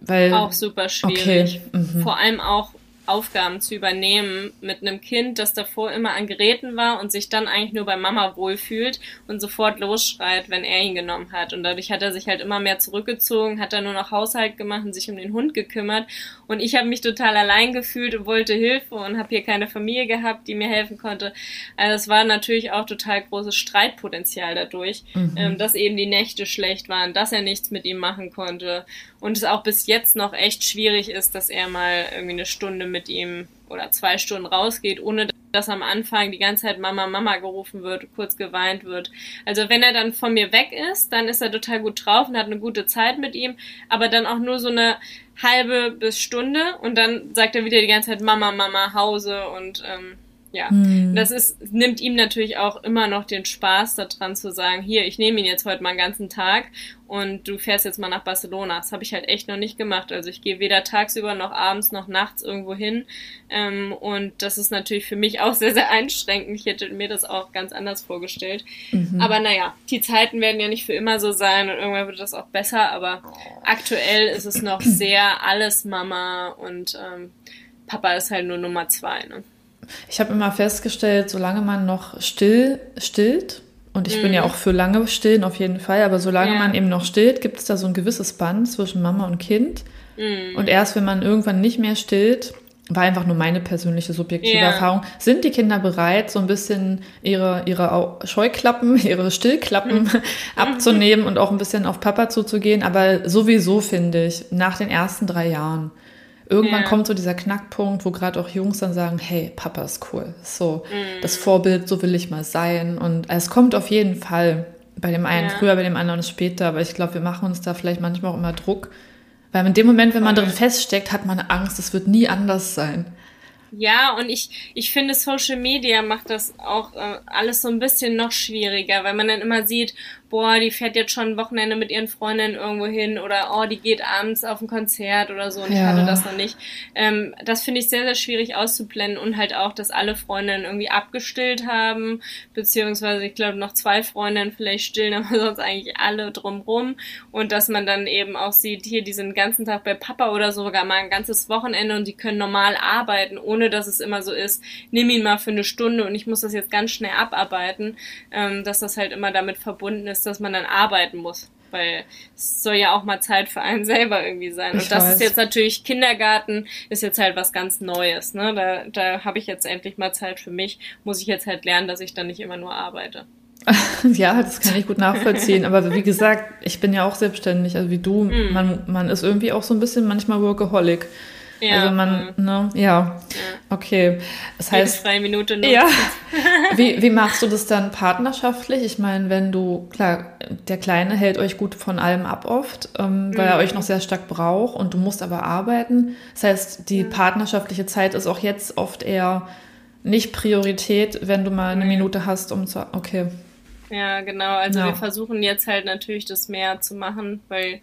Weil, auch super schwierig. Okay. Mhm. Vor allem auch Aufgaben zu übernehmen mit einem Kind, das davor immer an Geräten war und sich dann eigentlich nur bei Mama wohlfühlt und sofort losschreit, wenn er ihn genommen hat. Und dadurch hat er sich halt immer mehr zurückgezogen, hat dann nur noch Haushalt gemacht und sich um den Hund gekümmert. Und ich habe mich total allein gefühlt und wollte Hilfe und habe hier keine Familie gehabt, die mir helfen konnte. Also es war natürlich auch total großes Streitpotenzial dadurch, mhm. ähm, dass eben die Nächte schlecht waren, dass er nichts mit ihm machen konnte und es auch bis jetzt noch echt schwierig ist, dass er mal irgendwie eine Stunde mit ihm oder zwei Stunden rausgeht, ohne dass am Anfang die ganze Zeit Mama, Mama gerufen wird, kurz geweint wird. Also wenn er dann von mir weg ist, dann ist er total gut drauf und hat eine gute Zeit mit ihm, aber dann auch nur so eine halbe bis Stunde und dann sagt er wieder die ganze Zeit Mama, Mama, Hause und ähm, ja, hm. das ist, nimmt ihm natürlich auch immer noch den Spaß daran zu sagen, hier, ich nehme ihn jetzt heute mal einen ganzen Tag und du fährst jetzt mal nach Barcelona. Das habe ich halt echt noch nicht gemacht. Also ich gehe weder tagsüber noch abends noch nachts irgendwo hin. Ähm, und das ist natürlich für mich auch sehr, sehr einschränkend. Ich hätte mir das auch ganz anders vorgestellt. Mhm. Aber naja, die Zeiten werden ja nicht für immer so sein und irgendwann wird das auch besser. Aber aktuell ist es noch sehr alles Mama und ähm, Papa ist halt nur Nummer zwei. Ne? Ich habe immer festgestellt, solange man noch still stillt, und ich mhm. bin ja mhm. auch für lange stillen auf jeden Fall, aber solange ja. man eben noch stillt, gibt es da so ein gewisses Band zwischen Mama und Kind. Mhm. Und erst wenn man irgendwann nicht mehr stillt, war einfach nur meine persönliche subjektive yeah. Erfahrung, sind die Kinder bereit, so ein bisschen ihre, ihre Scheuklappen, ihre Stillklappen mhm. abzunehmen und auch ein bisschen auf Papa zuzugehen. Aber sowieso finde ich, nach den ersten drei Jahren, irgendwann yeah. kommt so dieser Knackpunkt, wo gerade auch Jungs dann sagen, hey, Papa ist cool. So, mm. das Vorbild, so will ich mal sein. Und es kommt auf jeden Fall bei dem einen yeah. früher, bei dem anderen später. Aber ich glaube, wir machen uns da vielleicht manchmal auch immer Druck, weil in dem Moment, wenn man drin feststeckt, hat man Angst, es wird nie anders sein. Ja, und ich, ich finde, Social Media macht das auch äh, alles so ein bisschen noch schwieriger, weil man dann immer sieht, boah, die fährt jetzt schon ein Wochenende mit ihren Freundinnen irgendwo hin oder oh, die geht abends auf ein Konzert oder so und ja. ich hatte das noch nicht. Ähm, das finde ich sehr, sehr schwierig auszublenden und halt auch, dass alle Freundinnen irgendwie abgestillt haben, beziehungsweise ich glaube noch zwei Freundinnen vielleicht stillen, aber sonst eigentlich alle drumrum und dass man dann eben auch sieht, hier, die sind den ganzen Tag bei Papa oder sogar mal ein ganzes Wochenende und die können normal arbeiten, ohne dass es immer so ist, nimm ihn mal für eine Stunde und ich muss das jetzt ganz schnell abarbeiten, ähm, dass das halt immer damit verbunden ist, ist, dass man dann arbeiten muss. Weil es soll ja auch mal Zeit für einen selber irgendwie sein. Ich und das weiß. ist jetzt natürlich, Kindergarten ist jetzt halt was ganz Neues. Ne? Da, da habe ich jetzt endlich mal Zeit für mich. Muss ich jetzt halt lernen, dass ich dann nicht immer nur arbeite. ja, das kann ich gut nachvollziehen. Aber wie gesagt, ich bin ja auch selbstständig, also wie du. Mm. Man, man ist irgendwie auch so ein bisschen manchmal Workaholic. Ja, also man, ne, ja. ja. Okay. Das heißt. Jede freie Minute nutzen. Ja. Wie, wie machst du das dann partnerschaftlich? Ich meine, wenn du, klar, der Kleine hält euch gut von allem ab oft, ähm, weil mhm. er euch noch sehr stark braucht und du musst aber arbeiten. Das heißt, die mhm. partnerschaftliche Zeit ist auch jetzt oft eher nicht Priorität, wenn du mal eine Minute hast, um zu. Okay. Ja, genau. Also ja. wir versuchen jetzt halt natürlich das mehr zu machen, weil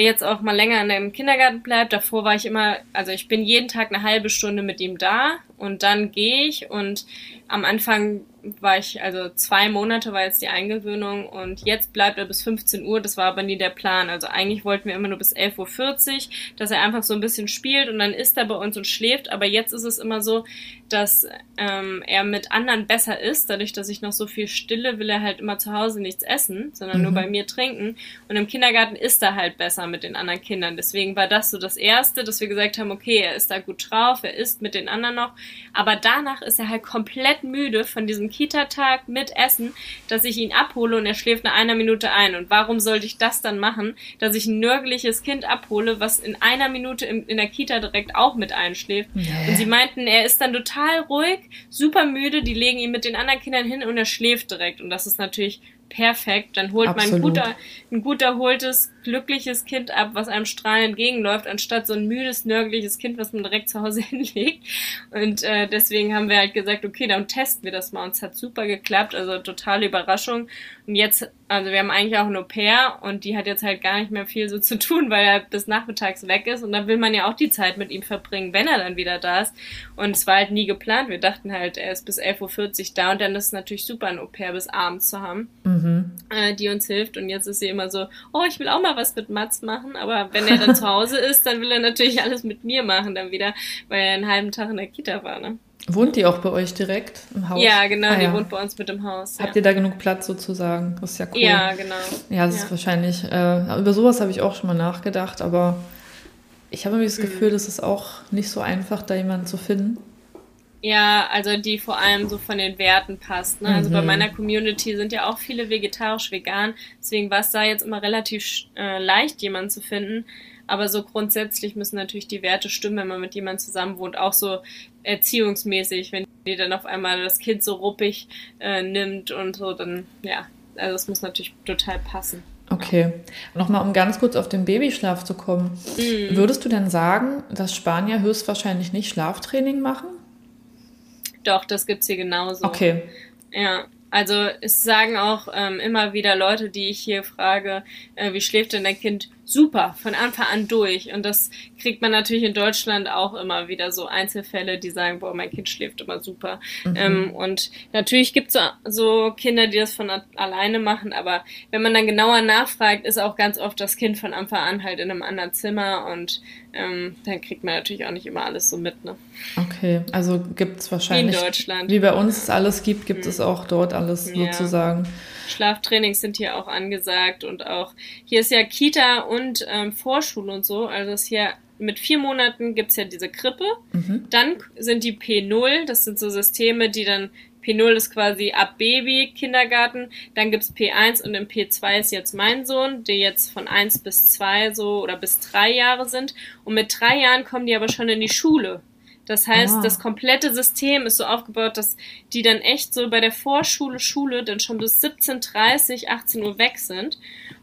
jetzt auch mal länger in dem Kindergarten bleibt. Davor war ich immer, also ich bin jeden Tag eine halbe Stunde mit ihm da und dann gehe ich und am Anfang war ich, also zwei Monate war jetzt die Eingewöhnung und jetzt bleibt er bis 15 Uhr, das war aber nie der Plan. Also eigentlich wollten wir immer nur bis 11.40 Uhr, dass er einfach so ein bisschen spielt und dann ist er bei uns und schläft, aber jetzt ist es immer so, dass ähm, er mit anderen besser ist. Dadurch, dass ich noch so viel stille, will er halt immer zu Hause nichts essen, sondern mhm. nur bei mir trinken. Und im Kindergarten ist er halt besser mit den anderen Kindern. Deswegen war das so das Erste, dass wir gesagt haben, okay, er ist da gut drauf, er isst mit den anderen noch. Aber danach ist er halt komplett müde von diesem Kita-Tag mit Essen, dass ich ihn abhole und er schläft nach einer Minute ein. Und warum sollte ich das dann machen, dass ich ein nörgliches Kind abhole, was in einer Minute in, in der Kita direkt auch mit einschläft? Nee. Und sie meinten, er ist dann total ruhig, super müde, die legen ihn mit den anderen Kindern hin und er schläft direkt. Und das ist natürlich perfekt. Dann holt Absolut. man ein guter, ein gut erholtes, glückliches Kind ab, was einem strahlend entgegenläuft, anstatt so ein müdes, nörgliches Kind, was man direkt zu Hause hinlegt. Und äh, deswegen haben wir halt gesagt, okay, dann testen wir das mal. Und es hat super geklappt, also totale Überraschung. Und jetzt, also wir haben eigentlich auch ein Au-pair und die hat jetzt halt gar nicht mehr viel so zu tun, weil er bis nachmittags weg ist. Und dann will man ja auch die Zeit mit ihm verbringen, wenn er dann wieder da ist. Und es war halt nie geplant. Wir dachten halt, er ist bis 11.40 Uhr da und dann ist es natürlich super, ein Au-pair bis abends zu haben. Mhm äh, die uns hilft. Und jetzt ist sie immer so, oh, ich will auch mal was mit Mats machen. Aber wenn er dann zu Hause ist, dann will er natürlich alles mit mir machen dann wieder, weil er einen halben Tag in der Kita war. Ne? Wohnt die auch bei euch direkt im Haus? Ja, genau, ah, die ja. wohnt bei uns mit im Haus. Habt ja. ihr da genug Platz sozusagen? Das ist ja cool. Ja, genau. Ja, das ja. ist wahrscheinlich, äh, über sowas habe ich auch schon mal nachgedacht, aber ich habe irgendwie das mhm. Gefühl, mhm. das ist auch nicht so einfach, da jemanden zu finden. Ja, also die vor allem so von den Werten passt. Ne? Also bei mhm. meiner Community sind ja auch viele vegetarisch, vegan. Deswegen war es da jetzt immer relativ äh, leicht, jemanden zu finden. Aber so grundsätzlich müssen natürlich die Werte stimmen, wenn man mit jemandem zusammen wohnt. Auch so erziehungsmäßig, wenn die dann auf einmal das Kind so ruppig äh, nimmt und so, dann ja, also es muss natürlich total passen. Okay. Nochmal, um ganz kurz auf den Babyschlaf zu kommen. Mhm. Würdest du denn sagen, dass Spanier höchstwahrscheinlich nicht Schlaftraining machen? Doch, das gibt's hier genauso. Okay. Ja, also es sagen auch ähm, immer wieder Leute, die ich hier frage, äh, wie schläft denn dein Kind? Super, von Anfang an durch. Und das kriegt man natürlich in Deutschland auch immer wieder so Einzelfälle, die sagen, boah, mein Kind schläft immer super. Mhm. Ähm, und natürlich gibt es so, so Kinder, die das von alleine machen, aber wenn man dann genauer nachfragt, ist auch ganz oft das Kind von Anfang an halt in einem anderen Zimmer und ähm, dann kriegt man natürlich auch nicht immer alles so mit. Ne? Okay, also gibt es wahrscheinlich, wie in Deutschland. Wie bei uns alles gibt, gibt mhm. es auch dort alles ja. sozusagen. Schlaftrainings sind hier auch angesagt und auch hier ist ja Kita und ähm, Vorschule und so. Also ist hier mit vier Monaten gibt's ja diese Krippe. Mhm. Dann sind die P0, das sind so Systeme, die dann P0 ist quasi ab Baby Kindergarten, dann gibt's P1 und im P2 ist jetzt mein Sohn, der jetzt von 1 bis 2 so oder bis 3 Jahre sind. Und mit drei Jahren kommen die aber schon in die Schule. Das heißt, ah. das komplette System ist so aufgebaut, dass die dann echt so bei der Vorschule, Schule dann schon bis 17.30, 18 Uhr weg sind.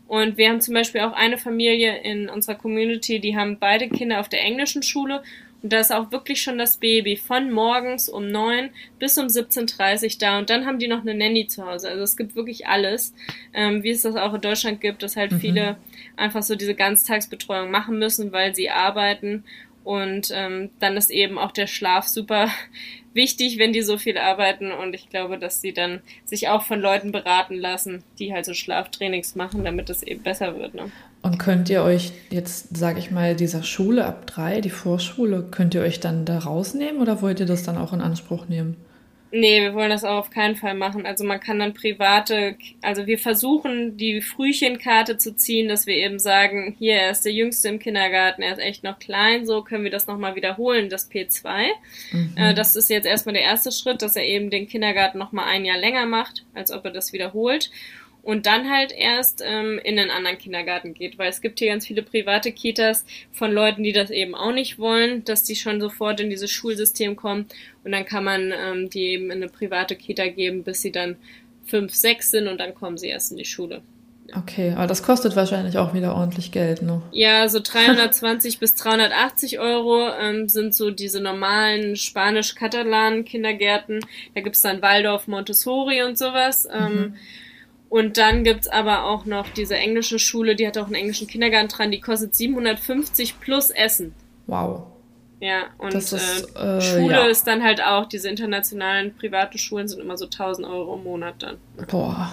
Und wir haben zum Beispiel auch eine Familie in unserer Community, die haben beide Kinder auf der englischen Schule. Und da ist auch wirklich schon das Baby von morgens um neun bis um 17.30 Uhr da. Und dann haben die noch eine Nanny zu Hause. Also es gibt wirklich alles, ähm, wie es das auch in Deutschland gibt, dass halt mhm. viele einfach so diese Ganztagsbetreuung machen müssen, weil sie arbeiten und ähm, dann ist eben auch der Schlaf super wichtig, wenn die so viel arbeiten. Und ich glaube, dass sie dann sich auch von Leuten beraten lassen, die halt so Schlaftrainings machen, damit es eben besser wird. Ne? Und könnt ihr euch jetzt, sage ich mal, dieser Schule ab drei, die Vorschule, könnt ihr euch dann da rausnehmen oder wollt ihr das dann auch in Anspruch nehmen? Nee, wir wollen das auch auf keinen Fall machen. Also man kann dann private, also wir versuchen die Frühchenkarte zu ziehen, dass wir eben sagen, hier, er ist der Jüngste im Kindergarten, er ist echt noch klein, so können wir das nochmal wiederholen, das P2. Mhm. Äh, das ist jetzt erstmal der erste Schritt, dass er eben den Kindergarten nochmal ein Jahr länger macht, als ob er das wiederholt und dann halt erst ähm, in einen anderen Kindergarten geht, weil es gibt hier ganz viele private Kitas von Leuten, die das eben auch nicht wollen, dass die schon sofort in dieses Schulsystem kommen und dann kann man ähm, die eben in eine private Kita geben, bis sie dann fünf, sechs sind und dann kommen sie erst in die Schule. Okay, aber das kostet wahrscheinlich auch wieder ordentlich Geld, ne? Ja, so 320 bis 380 Euro ähm, sind so diese normalen spanisch-katalanen Kindergärten. Da gibt's dann Waldorf, Montessori und sowas. Ähm, mhm. Und dann gibt's aber auch noch diese englische Schule, die hat auch einen englischen Kindergarten dran, die kostet 750 plus Essen. Wow. Ja, und ist, äh, äh, Schule ja. ist dann halt auch, diese internationalen privaten Schulen sind immer so 1000 Euro im Monat dann. Boah.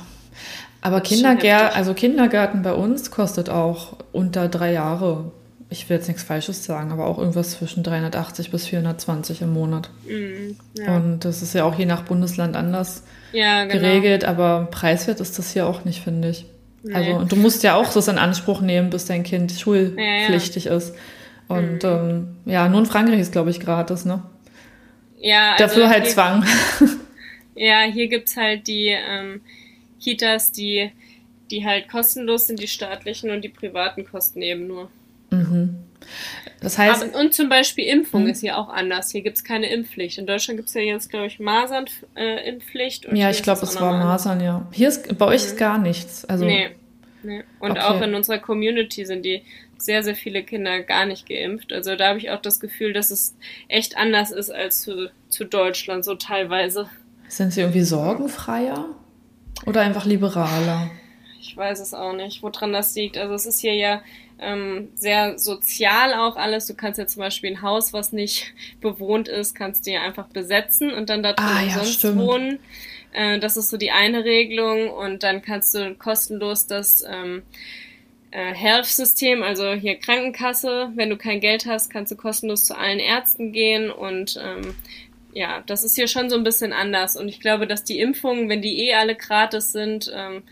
Aber Kindergär also Kindergarten bei uns kostet auch unter drei Jahre. Ich will jetzt nichts Falsches sagen, aber auch irgendwas zwischen 380 bis 420 im Monat. Mm, ja. Und das ist ja auch je nach Bundesland anders ja, genau. geregelt, aber preiswert ist das hier auch nicht, finde ich. Nee. Also, und du musst ja auch das in Anspruch nehmen, bis dein Kind schulpflichtig ja, ist. Und mhm. ähm, ja, nur in Frankreich ist, glaube ich, gratis, ne? Ja. Also Dafür halt hier, Zwang. Ja, hier gibt's halt die ähm, Kitas, die, die halt kostenlos sind, die staatlichen und die privaten kosten eben nur. Mhm. Das heißt. Aber, und zum Beispiel Impfung hm? ist hier auch anders. Hier gibt es keine Impfpflicht. In Deutschland gibt es ja jetzt, glaube ich, Masern-Impfpflicht. Äh, ja, ich glaube, es war Masern, ja. Hier ist, bei euch mhm. ist gar nichts. Also, nee. nee. Und okay. auch in unserer Community sind die sehr, sehr viele Kinder gar nicht geimpft. Also da habe ich auch das Gefühl, dass es echt anders ist als zu, zu Deutschland, so teilweise. Sind sie irgendwie sorgenfreier oder einfach liberaler? Ich weiß es auch nicht, woran das liegt. Also es ist hier ja ähm, sehr sozial auch alles. Du kannst ja zum Beispiel ein Haus, was nicht bewohnt ist, kannst du ja einfach besetzen und dann da drin ah, ja, wohnen. Äh, das ist so die eine Regelung und dann kannst du kostenlos das ähm, äh, Health-System, also hier Krankenkasse, wenn du kein Geld hast, kannst du kostenlos zu allen Ärzten gehen und ähm, ja, das ist hier schon so ein bisschen anders und ich glaube, dass die Impfungen, wenn die eh alle gratis sind, ähm,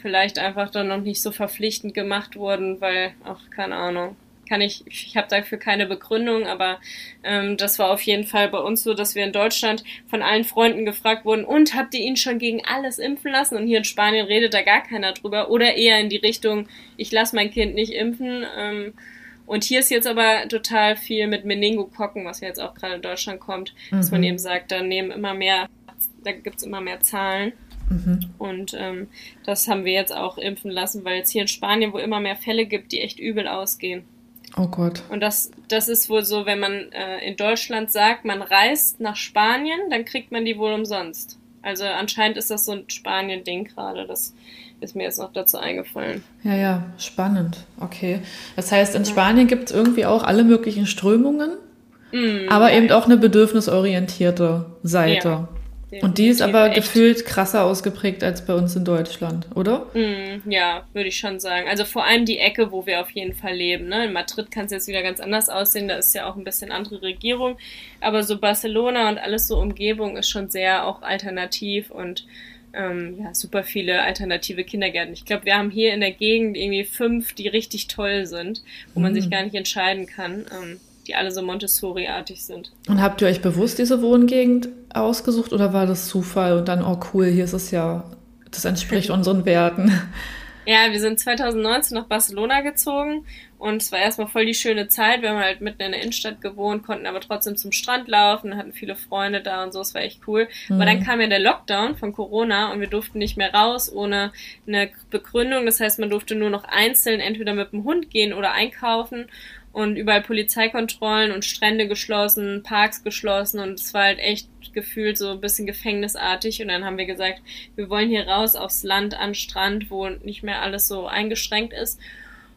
vielleicht einfach dann noch nicht so verpflichtend gemacht wurden, weil, ach, keine Ahnung, kann ich, ich habe dafür keine Begründung, aber ähm, das war auf jeden Fall bei uns so, dass wir in Deutschland von allen Freunden gefragt wurden, und habt ihr ihn schon gegen alles impfen lassen? Und hier in Spanien redet da gar keiner drüber. Oder eher in die Richtung, ich lasse mein Kind nicht impfen. Ähm, und hier ist jetzt aber total viel mit Meningokokken, was ja jetzt auch gerade in Deutschland kommt, mhm. dass man mhm. eben sagt, da nehmen immer mehr, da gibt's immer mehr Zahlen. Mhm. Und ähm, das haben wir jetzt auch impfen lassen, weil es hier in Spanien, wo immer mehr Fälle gibt, die echt übel ausgehen. Oh Gott. Und das, das ist wohl so, wenn man äh, in Deutschland sagt, man reist nach Spanien, dann kriegt man die wohl umsonst. Also anscheinend ist das so ein Spanien-Ding gerade. Das ist mir jetzt noch dazu eingefallen. Ja, ja, spannend. Okay. Das heißt, in Spanien gibt es irgendwie auch alle möglichen Strömungen, mm, aber ja. eben auch eine bedürfnisorientierte Seite. Ja. Und die ist aber gefühlt krasser ausgeprägt als bei uns in Deutschland, oder? Mm, ja, würde ich schon sagen. Also vor allem die Ecke, wo wir auf jeden Fall leben. Ne? In Madrid kann es jetzt wieder ganz anders aussehen, da ist ja auch ein bisschen andere Regierung. Aber so Barcelona und alles so Umgebung ist schon sehr auch alternativ und ähm, ja, super viele alternative Kindergärten. Ich glaube, wir haben hier in der Gegend irgendwie fünf, die richtig toll sind, wo mm. man sich mm. gar nicht entscheiden kann. Ähm, die alle so Montessori-artig sind. Und habt ihr euch bewusst diese Wohngegend ausgesucht oder war das Zufall und dann, oh cool, hier ist es ja, das entspricht unseren Werten? Ja, wir sind 2019 nach Barcelona gezogen und es war erstmal voll die schöne Zeit. Wir haben halt mitten in der Innenstadt gewohnt, konnten aber trotzdem zum Strand laufen, hatten viele Freunde da und so, es war echt cool. Mhm. Aber dann kam ja der Lockdown von Corona und wir durften nicht mehr raus ohne eine Begründung. Das heißt, man durfte nur noch einzeln entweder mit dem Hund gehen oder einkaufen und überall Polizeikontrollen und Strände geschlossen, Parks geschlossen und es war halt echt gefühlt so ein bisschen gefängnisartig. Und dann haben wir gesagt, wir wollen hier raus aufs Land an Strand, wo nicht mehr alles so eingeschränkt ist.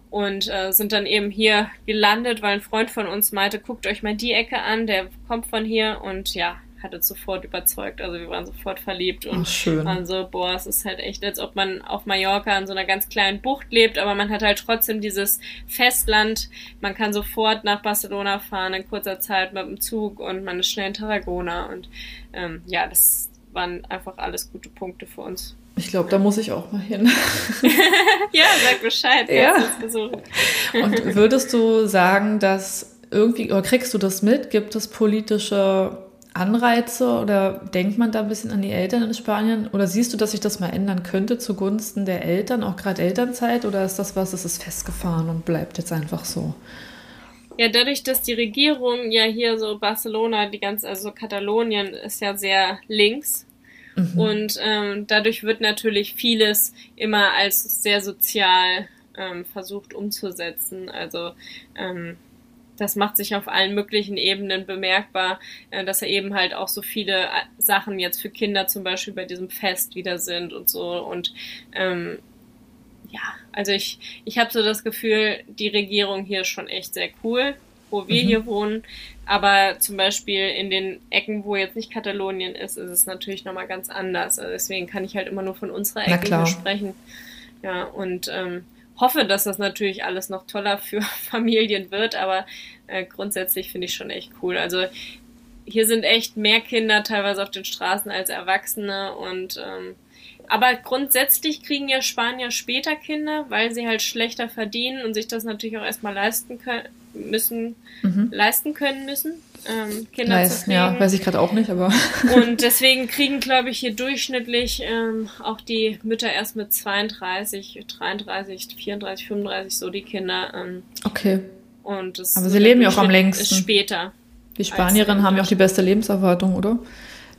Und äh, sind dann eben hier gelandet, weil ein Freund von uns meinte, guckt euch mal die Ecke an, der kommt von hier. Und ja, hat uns sofort überzeugt. Also wir waren sofort verliebt und Ach, waren so, boah, es ist halt echt, als ob man auf Mallorca in so einer ganz kleinen Bucht lebt, aber man hat halt trotzdem dieses Festland. Man kann sofort nach Barcelona fahren in kurzer Zeit mit dem Zug und man ist schnell in Tarragona. Und ähm, ja, das waren einfach alles gute Punkte für uns. Ich glaube, da muss ich auch mal hin. ja, sag Bescheid. Ja. Und würdest du sagen, dass irgendwie, oder kriegst du das mit? Gibt es politische Anreize oder denkt man da ein bisschen an die Eltern in Spanien? Oder siehst du, dass sich das mal ändern könnte zugunsten der Eltern, auch gerade Elternzeit? Oder ist das was, das ist festgefahren und bleibt jetzt einfach so? Ja, dadurch, dass die Regierung ja hier so Barcelona, die ganze, also Katalonien ist ja sehr links. Mhm. Und ähm, dadurch wird natürlich vieles immer als sehr sozial ähm, versucht umzusetzen. Also ähm, das macht sich auf allen möglichen Ebenen bemerkbar, äh, dass er eben halt auch so viele äh, Sachen jetzt für Kinder zum Beispiel bei diesem Fest wieder sind und so. Und ähm, ja, also ich, ich habe so das Gefühl, die Regierung hier ist schon echt sehr cool, wo wir mhm. hier wohnen. Aber zum Beispiel in den Ecken, wo jetzt nicht Katalonien ist, ist es natürlich nochmal ganz anders. Also deswegen kann ich halt immer nur von unserer Ecke sprechen. Ja, und ähm, hoffe, dass das natürlich alles noch toller für Familien wird, aber äh, grundsätzlich finde ich schon echt cool. Also hier sind echt mehr Kinder teilweise auf den Straßen als Erwachsene und ähm, aber grundsätzlich kriegen ja Spanier später Kinder, weil sie halt schlechter verdienen und sich das natürlich auch erstmal leisten können müssen, mhm. leisten können müssen ähm, Kinder Leisten, zu kriegen. Ja, weiß ich gerade auch nicht, aber. und deswegen kriegen, glaube ich, hier durchschnittlich ähm, auch die Mütter erst mit 32, 33, 34, 35 so die Kinder. Ähm, okay. Und das aber sie leben ja auch am längsten. Ist später. Die Spanierinnen haben ja auch die beste Lebenserwartung, oder?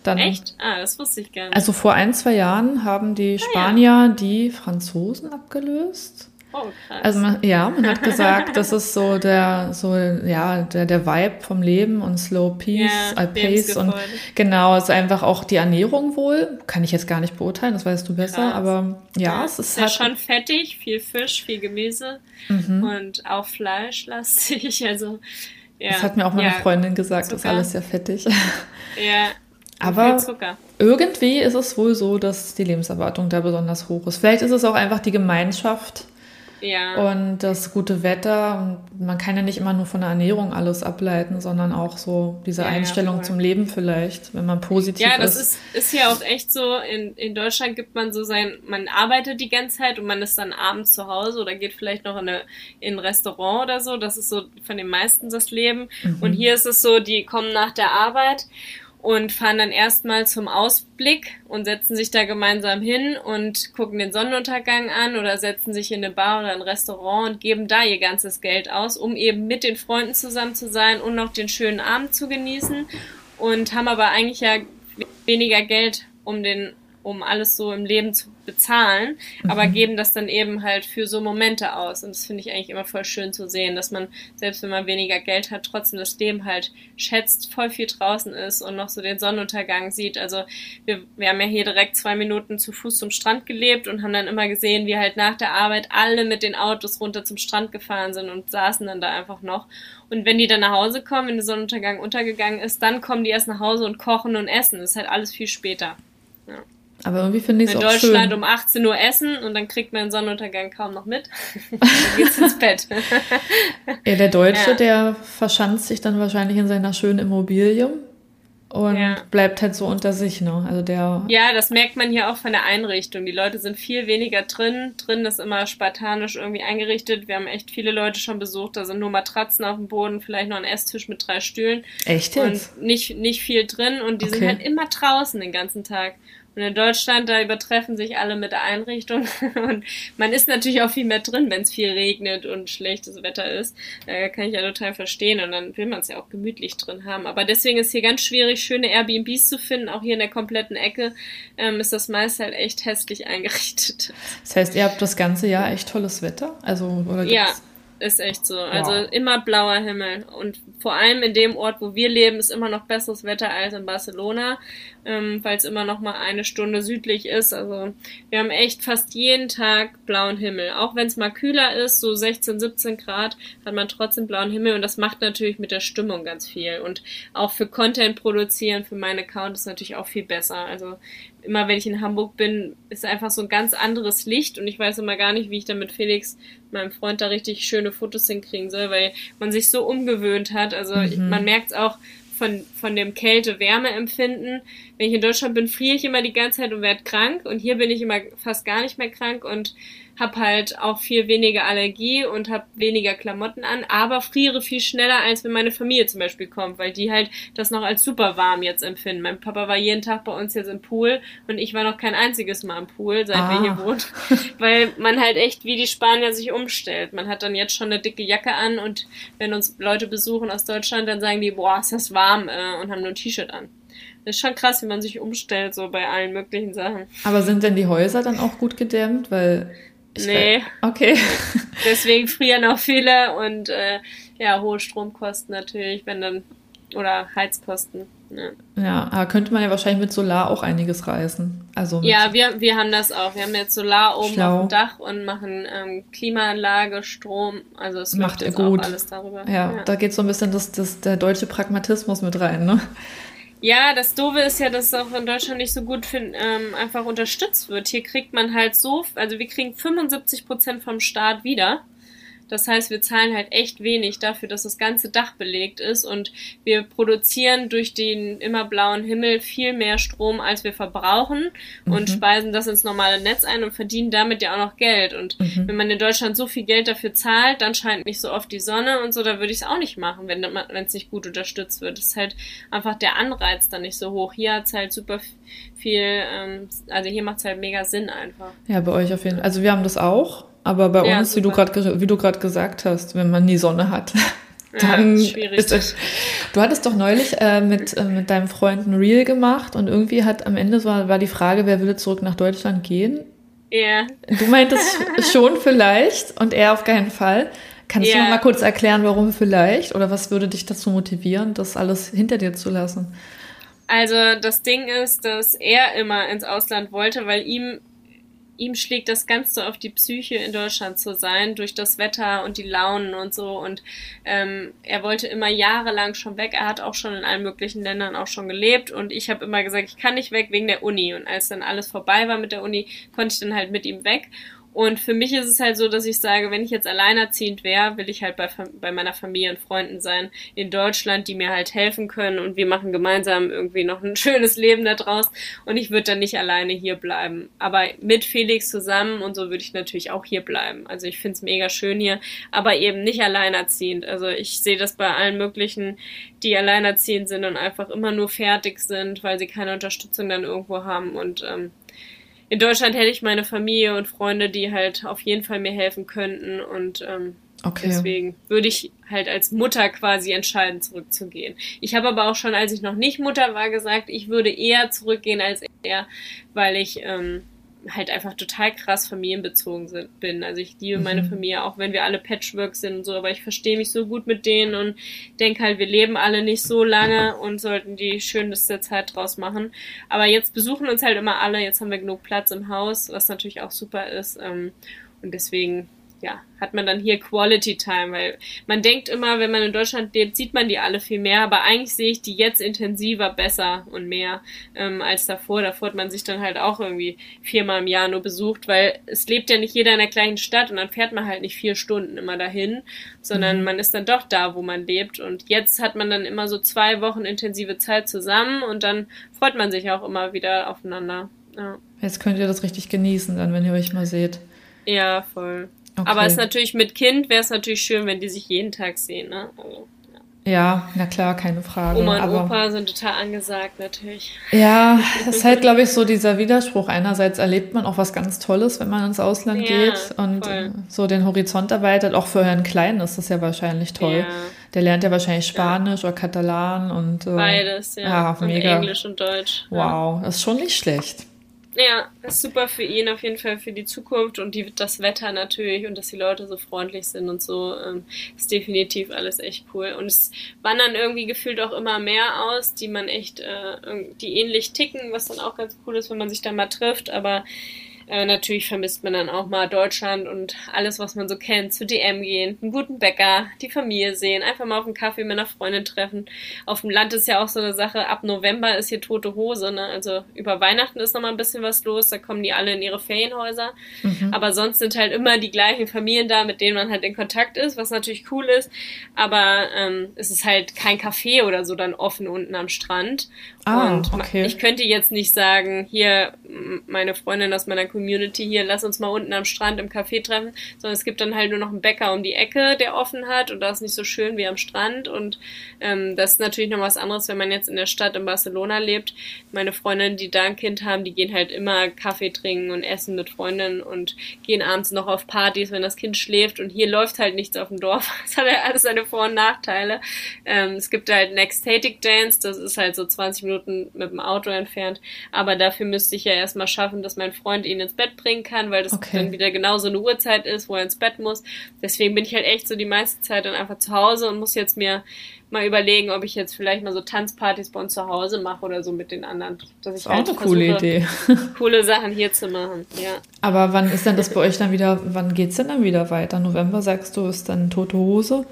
Dann, Echt? Ah, das wusste ich gar nicht. Also vor ein, zwei Jahren haben die Spanier ah, ja. die Franzosen abgelöst. Oh, krass. Also man, ja, man hat gesagt, das ist so der, so, ja, der, der Vibe vom Leben und Slow Peace, ja, Pace und genau, es ist einfach auch die Ernährung wohl. Kann ich jetzt gar nicht beurteilen, das weißt du besser, krass. aber ja, ja, es ist, ist halt schon fettig, viel Fisch, viel Gemüse mhm. und auch fleischlastig, also ja. Das hat mir auch meine ja, Freundin gesagt, Zucker. das ist alles sehr fettig. Ja. Aber irgendwie ist es wohl so, dass die Lebenserwartung da besonders hoch ist. Vielleicht ist es auch einfach die Gemeinschaft, ja. Und das gute Wetter. Und man kann ja nicht immer nur von der Ernährung alles ableiten, sondern auch so diese ja, Einstellung ja, zum Leben vielleicht, wenn man positiv ist. Ja, das ist, ist ja auch echt so. In, in Deutschland gibt man so sein, man arbeitet die ganze Zeit und man ist dann abends zu Hause oder geht vielleicht noch in, eine, in ein Restaurant oder so. Das ist so von den meisten das Leben. Mhm. Und hier ist es so, die kommen nach der Arbeit und fahren dann erstmal zum Ausblick und setzen sich da gemeinsam hin und gucken den Sonnenuntergang an oder setzen sich in eine Bar oder ein Restaurant und geben da ihr ganzes Geld aus, um eben mit den Freunden zusammen zu sein und noch den schönen Abend zu genießen und haben aber eigentlich ja weniger Geld, um den um alles so im Leben zu bezahlen, mhm. aber geben das dann eben halt für so Momente aus. Und das finde ich eigentlich immer voll schön zu sehen, dass man, selbst wenn man weniger Geld hat, trotzdem das Leben halt schätzt, voll viel draußen ist und noch so den Sonnenuntergang sieht. Also wir, wir haben ja hier direkt zwei Minuten zu Fuß zum Strand gelebt und haben dann immer gesehen, wie halt nach der Arbeit alle mit den Autos runter zum Strand gefahren sind und saßen dann da einfach noch. Und wenn die dann nach Hause kommen, wenn der Sonnenuntergang untergegangen ist, dann kommen die erst nach Hause und kochen und essen. Das ist halt alles viel später. Ja. Aber irgendwie finde ich es auch schön. In Deutschland um 18 Uhr essen und dann kriegt man den Sonnenuntergang kaum noch mit. dann geht's ins Bett. ja, der Deutsche, ja. der verschanzt sich dann wahrscheinlich in seiner schönen Immobilie und ja. bleibt halt so unter sich, ne? Also der. Ja, das merkt man hier auch von der Einrichtung. Die Leute sind viel weniger drin. Drin ist immer spartanisch irgendwie eingerichtet. Wir haben echt viele Leute schon besucht. Da sind nur Matratzen auf dem Boden, vielleicht noch ein Esstisch mit drei Stühlen. Echt jetzt? Und nicht, nicht viel drin. Und die okay. sind halt immer draußen den ganzen Tag. Und in Deutschland, da übertreffen sich alle mit der Einrichtung. Und man ist natürlich auch viel mehr drin, wenn es viel regnet und schlechtes Wetter ist. Äh, kann ich ja total verstehen. Und dann will man es ja auch gemütlich drin haben. Aber deswegen ist hier ganz schwierig, schöne Airbnbs zu finden. Auch hier in der kompletten Ecke ähm, ist das meist halt echt hässlich eingerichtet. Das heißt, ihr habt das ganze Jahr echt tolles Wetter? Also, oder gibt's ja ist echt so. Also wow. immer blauer Himmel. Und vor allem in dem Ort, wo wir leben, ist immer noch besseres Wetter als in Barcelona, ähm, weil es immer noch mal eine Stunde südlich ist. Also wir haben echt fast jeden Tag blauen Himmel. Auch wenn es mal kühler ist, so 16, 17 Grad, hat man trotzdem blauen Himmel. Und das macht natürlich mit der Stimmung ganz viel. Und auch für Content produzieren, für meinen Account ist natürlich auch viel besser. Also immer wenn ich in Hamburg bin, ist einfach so ein ganz anderes Licht und ich weiß immer gar nicht, wie ich da mit Felix, meinem Freund, da richtig schöne Fotos hinkriegen soll, weil man sich so umgewöhnt hat. Also mhm. ich, man merkt es auch von, von dem Kälte-Wärme-Empfinden. Wenn ich in Deutschland bin, friere ich immer die ganze Zeit und werde krank und hier bin ich immer fast gar nicht mehr krank und habe halt auch viel weniger Allergie und habe weniger Klamotten an, aber friere viel schneller, als wenn meine Familie zum Beispiel kommt, weil die halt das noch als super warm jetzt empfinden. Mein Papa war jeden Tag bei uns jetzt im Pool und ich war noch kein einziges Mal im Pool, seit ah. wir hier ah. wohnen, weil man halt echt wie die Spanier sich umstellt. Man hat dann jetzt schon eine dicke Jacke an und wenn uns Leute besuchen aus Deutschland, dann sagen die, boah, ist das warm äh, und haben nur ein T-Shirt an. Das ist schon krass, wie man sich umstellt, so bei allen möglichen Sachen. Aber sind denn die Häuser dann auch gut gedämmt? Weil ich nee. Weiß. Okay. Deswegen frieren auch viele und äh, ja, hohe Stromkosten natürlich, wenn dann, oder Heizkosten. Ja. ja, aber könnte man ja wahrscheinlich mit Solar auch einiges reißen. Also ja, wir, wir haben das auch. Wir haben jetzt Solar oben Schlau. auf dem Dach und machen ähm, Klimaanlage, Strom. Also es macht gut. alles darüber. Ja, ja. da geht so ein bisschen das, das, der deutsche Pragmatismus mit rein, ne? Ja, das Doofe ist ja, dass es auch in Deutschland nicht so gut für, ähm, einfach unterstützt wird. Hier kriegt man halt so, also wir kriegen 75 Prozent vom Staat wieder. Das heißt, wir zahlen halt echt wenig dafür, dass das ganze Dach belegt ist und wir produzieren durch den immer blauen Himmel viel mehr Strom, als wir verbrauchen und mhm. speisen das ins normale Netz ein und verdienen damit ja auch noch Geld. Und mhm. wenn man in Deutschland so viel Geld dafür zahlt, dann scheint nicht so oft die Sonne und so, da würde ich es auch nicht machen, wenn es nicht gut unterstützt wird. Das ist halt einfach der Anreiz dann nicht so hoch. Hier hat es halt super viel, ähm, also hier macht es halt mega Sinn einfach. Ja, bei euch auf jeden Fall. Also wir haben das auch aber bei ja, uns, wie du gerade wie du gerade gesagt hast, wenn man die Sonne hat, dann ja, ist es. Du hattest doch neulich äh, mit, äh, mit deinem Freund ein Reel gemacht und irgendwie hat am Ende war, war die Frage, wer würde zurück nach Deutschland gehen? Ja. Du meintest schon vielleicht und er auf keinen Fall. Kannst ja. du noch mal kurz erklären, warum vielleicht? Oder was würde dich dazu motivieren, das alles hinter dir zu lassen? Also das Ding ist, dass er immer ins Ausland wollte, weil ihm ihm schlägt das ganz so auf die Psyche in Deutschland zu sein, durch das Wetter und die Launen und so. Und ähm, er wollte immer jahrelang schon weg. Er hat auch schon in allen möglichen Ländern auch schon gelebt. Und ich habe immer gesagt, ich kann nicht weg wegen der Uni. Und als dann alles vorbei war mit der Uni, konnte ich dann halt mit ihm weg. Und für mich ist es halt so, dass ich sage, wenn ich jetzt alleinerziehend wäre, will ich halt bei, bei meiner Familie und Freunden sein in Deutschland, die mir halt helfen können und wir machen gemeinsam irgendwie noch ein schönes Leben da draus und ich würde dann nicht alleine hier bleiben. Aber mit Felix zusammen und so würde ich natürlich auch hier bleiben. Also ich finde es mega schön hier, aber eben nicht alleinerziehend. Also ich sehe das bei allen möglichen, die alleinerziehend sind und einfach immer nur fertig sind, weil sie keine Unterstützung dann irgendwo haben und ähm, in Deutschland hätte ich meine Familie und Freunde, die halt auf jeden Fall mir helfen könnten und ähm, Okay. Deswegen würde ich halt als Mutter quasi entscheiden, zurückzugehen. Ich habe aber auch schon, als ich noch nicht Mutter war, gesagt, ich würde eher zurückgehen als er, weil ich ähm, halt einfach total krass familienbezogen bin. Also ich liebe mhm. meine Familie, auch wenn wir alle Patchwork sind und so, aber ich verstehe mich so gut mit denen und denke halt, wir leben alle nicht so lange und sollten die schönste Zeit draus machen. Aber jetzt besuchen uns halt immer alle, jetzt haben wir genug Platz im Haus, was natürlich auch super ist. Ähm, und deswegen ja, hat man dann hier Quality Time, weil man denkt immer, wenn man in Deutschland lebt, sieht man die alle viel mehr, aber eigentlich sehe ich die jetzt intensiver, besser und mehr ähm, als davor. Davor hat man sich dann halt auch irgendwie viermal im Jahr nur besucht, weil es lebt ja nicht jeder in der gleichen Stadt und dann fährt man halt nicht vier Stunden immer dahin, sondern mhm. man ist dann doch da, wo man lebt. Und jetzt hat man dann immer so zwei Wochen intensive Zeit zusammen und dann freut man sich auch immer wieder aufeinander. Ja. Jetzt könnt ihr das richtig genießen, dann, wenn ihr euch mal seht. Ja, voll. Okay. Aber es ist natürlich mit Kind wäre es natürlich schön, wenn die sich jeden Tag sehen, ne? Also, ja. ja. na klar, keine Frage. Oma und aber, Opa sind total angesagt, natürlich. Ja, es ist halt, glaube ich, so dieser Widerspruch. Einerseits erlebt man auch was ganz Tolles, wenn man ins Ausland ja, geht und voll. so den Horizont erweitert. Auch für Herrn Kleinen ist das ja wahrscheinlich toll. Ja. Der lernt ja wahrscheinlich Spanisch oder Katalan und. Äh, Beides, ja. ja und mega. Englisch und Deutsch. Wow, das ist schon nicht schlecht. Ja, ist super für ihn auf jeden Fall für die Zukunft und die, das Wetter natürlich und dass die Leute so freundlich sind und so ähm, ist definitiv alles echt cool. Und es wandern irgendwie gefühlt auch immer mehr aus, die man echt, äh, die ähnlich ticken, was dann auch ganz cool ist, wenn man sich da mal trifft. Aber äh, natürlich vermisst man dann auch mal Deutschland und alles, was man so kennt. Zu DM gehen, einen guten Bäcker, die Familie sehen, einfach mal auf einen Kaffee mit einer Freundin treffen. Auf dem Land ist ja auch so eine Sache, ab November ist hier tote Hose, ne? Also über Weihnachten ist noch mal ein bisschen was los, da kommen die alle in ihre Ferienhäuser. Mhm. Aber sonst sind halt immer die gleichen Familien da, mit denen man halt in Kontakt ist, was natürlich cool ist. Aber ähm, es ist halt kein Café oder so dann offen unten am Strand. Ah, und okay. ich könnte jetzt nicht sagen, hier, meine Freundin aus meiner Community hier, lass uns mal unten am Strand im Café treffen, sondern es gibt dann halt nur noch einen Bäcker um die Ecke, der offen hat und da ist nicht so schön wie am Strand und ähm, das ist natürlich noch was anderes, wenn man jetzt in der Stadt in Barcelona lebt. Meine Freundinnen, die da ein Kind haben, die gehen halt immer Kaffee trinken und essen mit Freundinnen und gehen abends noch auf Partys, wenn das Kind schläft und hier läuft halt nichts auf dem Dorf. Das hat ja alles seine Vor- und Nachteile. Ähm, es gibt halt Ecstatic Dance, das ist halt so 20 Minuten mit dem Auto entfernt, aber dafür müsste ich ja erstmal schaffen, dass mein Freund ihn ins Bett bringen kann, weil das okay. dann wieder genauso eine Uhrzeit ist, wo er ins Bett muss. Deswegen bin ich halt echt so die meiste Zeit dann einfach zu Hause und muss jetzt mir mal überlegen, ob ich jetzt vielleicht mal so Tanzpartys bei uns zu Hause mache oder so mit den anderen. Dass ich das ist halt auch eine coole Idee. coole Sachen hier zu machen, ja. Aber wann ist denn das bei euch dann wieder, wann geht's denn dann wieder weiter? November sagst du, ist dann tote Hose?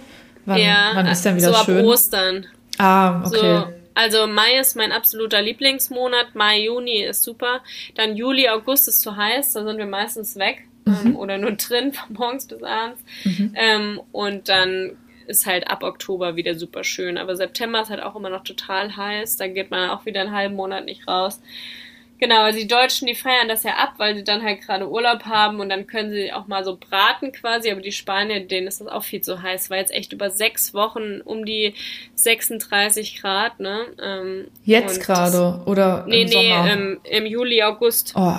Wann, ja, wann ist denn wieder so schön? ab Ostern. Ah, okay. So, also Mai ist mein absoluter Lieblingsmonat, Mai, Juni ist super. Dann Juli, August ist zu heiß, da sind wir meistens weg ähm, mhm. ähm, oder nur drin von morgens bis abends. Mhm. Ähm, und dann ist halt ab Oktober wieder super schön. Aber September ist halt auch immer noch total heiß. Da geht man auch wieder einen halben Monat nicht raus. Genau, also die Deutschen, die feiern das ja ab, weil sie dann halt gerade Urlaub haben und dann können sie auch mal so braten quasi, aber die Spanier, denen ist das auch viel zu heiß. War jetzt echt über sechs Wochen um die 36 Grad, ne? Ähm, jetzt gerade oder nee, im Sommer? Nee, ähm, im Juli, August. Oh,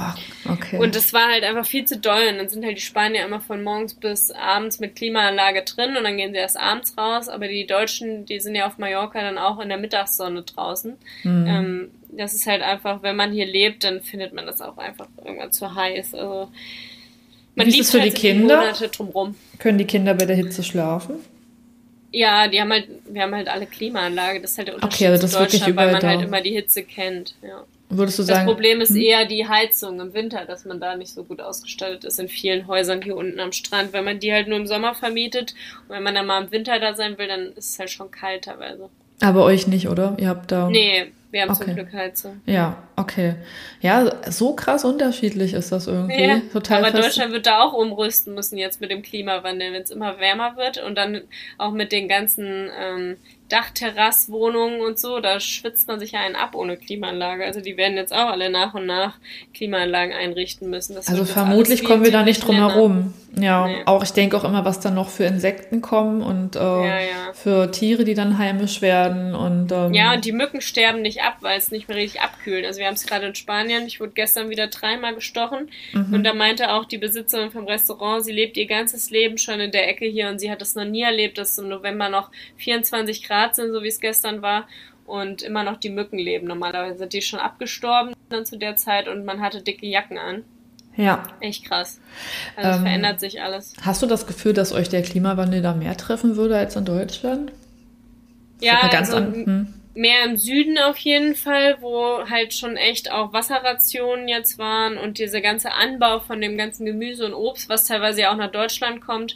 okay. Und das war halt einfach viel zu doll und dann sind halt die Spanier immer von morgens bis abends mit Klimaanlage drin und dann gehen sie erst abends raus, aber die Deutschen, die sind ja auf Mallorca dann auch in der Mittagssonne draußen. Mhm. Ähm, das ist halt einfach, wenn man hier lebt, dann findet man das auch einfach irgendwann zu heiß. Also man Wie ist es für halt die Kinder? Können die Kinder bei der Hitze schlafen? Ja, die haben halt, wir haben halt alle Klimaanlage. Das ist halt der Unterschied okay, also das zu Deutschland, weil man da. halt immer die Hitze kennt. Ja. Würdest du sagen? Das Problem ist hm? eher die Heizung im Winter, dass man da nicht so gut ausgestattet ist in vielen Häusern hier unten am Strand. Wenn man die halt nur im Sommer vermietet und wenn man dann mal im Winter da sein will, dann ist es halt schon kalt teilweise. Aber euch nicht, oder? Ihr habt da. Nee, wir haben okay. zum Glück Heizung. Ja, okay. Ja, so krass unterschiedlich ist das irgendwie. Ja, Total aber Deutschland wird da auch umrüsten müssen jetzt mit dem Klimawandel, wenn es immer wärmer wird und dann auch mit den ganzen ähm, Dachterrasswohnungen und so, da schwitzt man sich ja einen ab ohne Klimaanlage. Also die werden jetzt auch alle nach und nach Klimaanlagen einrichten müssen. Das also vermutlich kommen wir da nicht drum herum. Ja, nee. auch ich denke auch immer, was dann noch für Insekten kommen und äh, ja, ja. für Tiere, die dann heimisch werden und ähm, ja, und die Mücken sterben nicht ab, weil es nicht mehr richtig abkühlt. Also wir haben es gerade in Spanien. Ich wurde gestern wieder dreimal gestochen mhm. und da meinte auch die Besitzerin vom Restaurant, sie lebt ihr ganzes Leben schon in der Ecke hier und sie hat es noch nie erlebt, dass im November noch 24 Grad sind, so wie es gestern war und immer noch die Mücken leben. Normalerweise sind die schon abgestorben dann zu der Zeit und man hatte dicke Jacken an. Ja. Echt krass. Also ähm, verändert sich alles. Hast du das Gefühl, dass euch der Klimawandel da mehr treffen würde als in Deutschland? Ja, ganz also, an, hm. mehr im Süden auf jeden Fall, wo halt schon echt auch Wasserrationen jetzt waren und dieser ganze Anbau von dem ganzen Gemüse und Obst, was teilweise ja auch nach Deutschland kommt,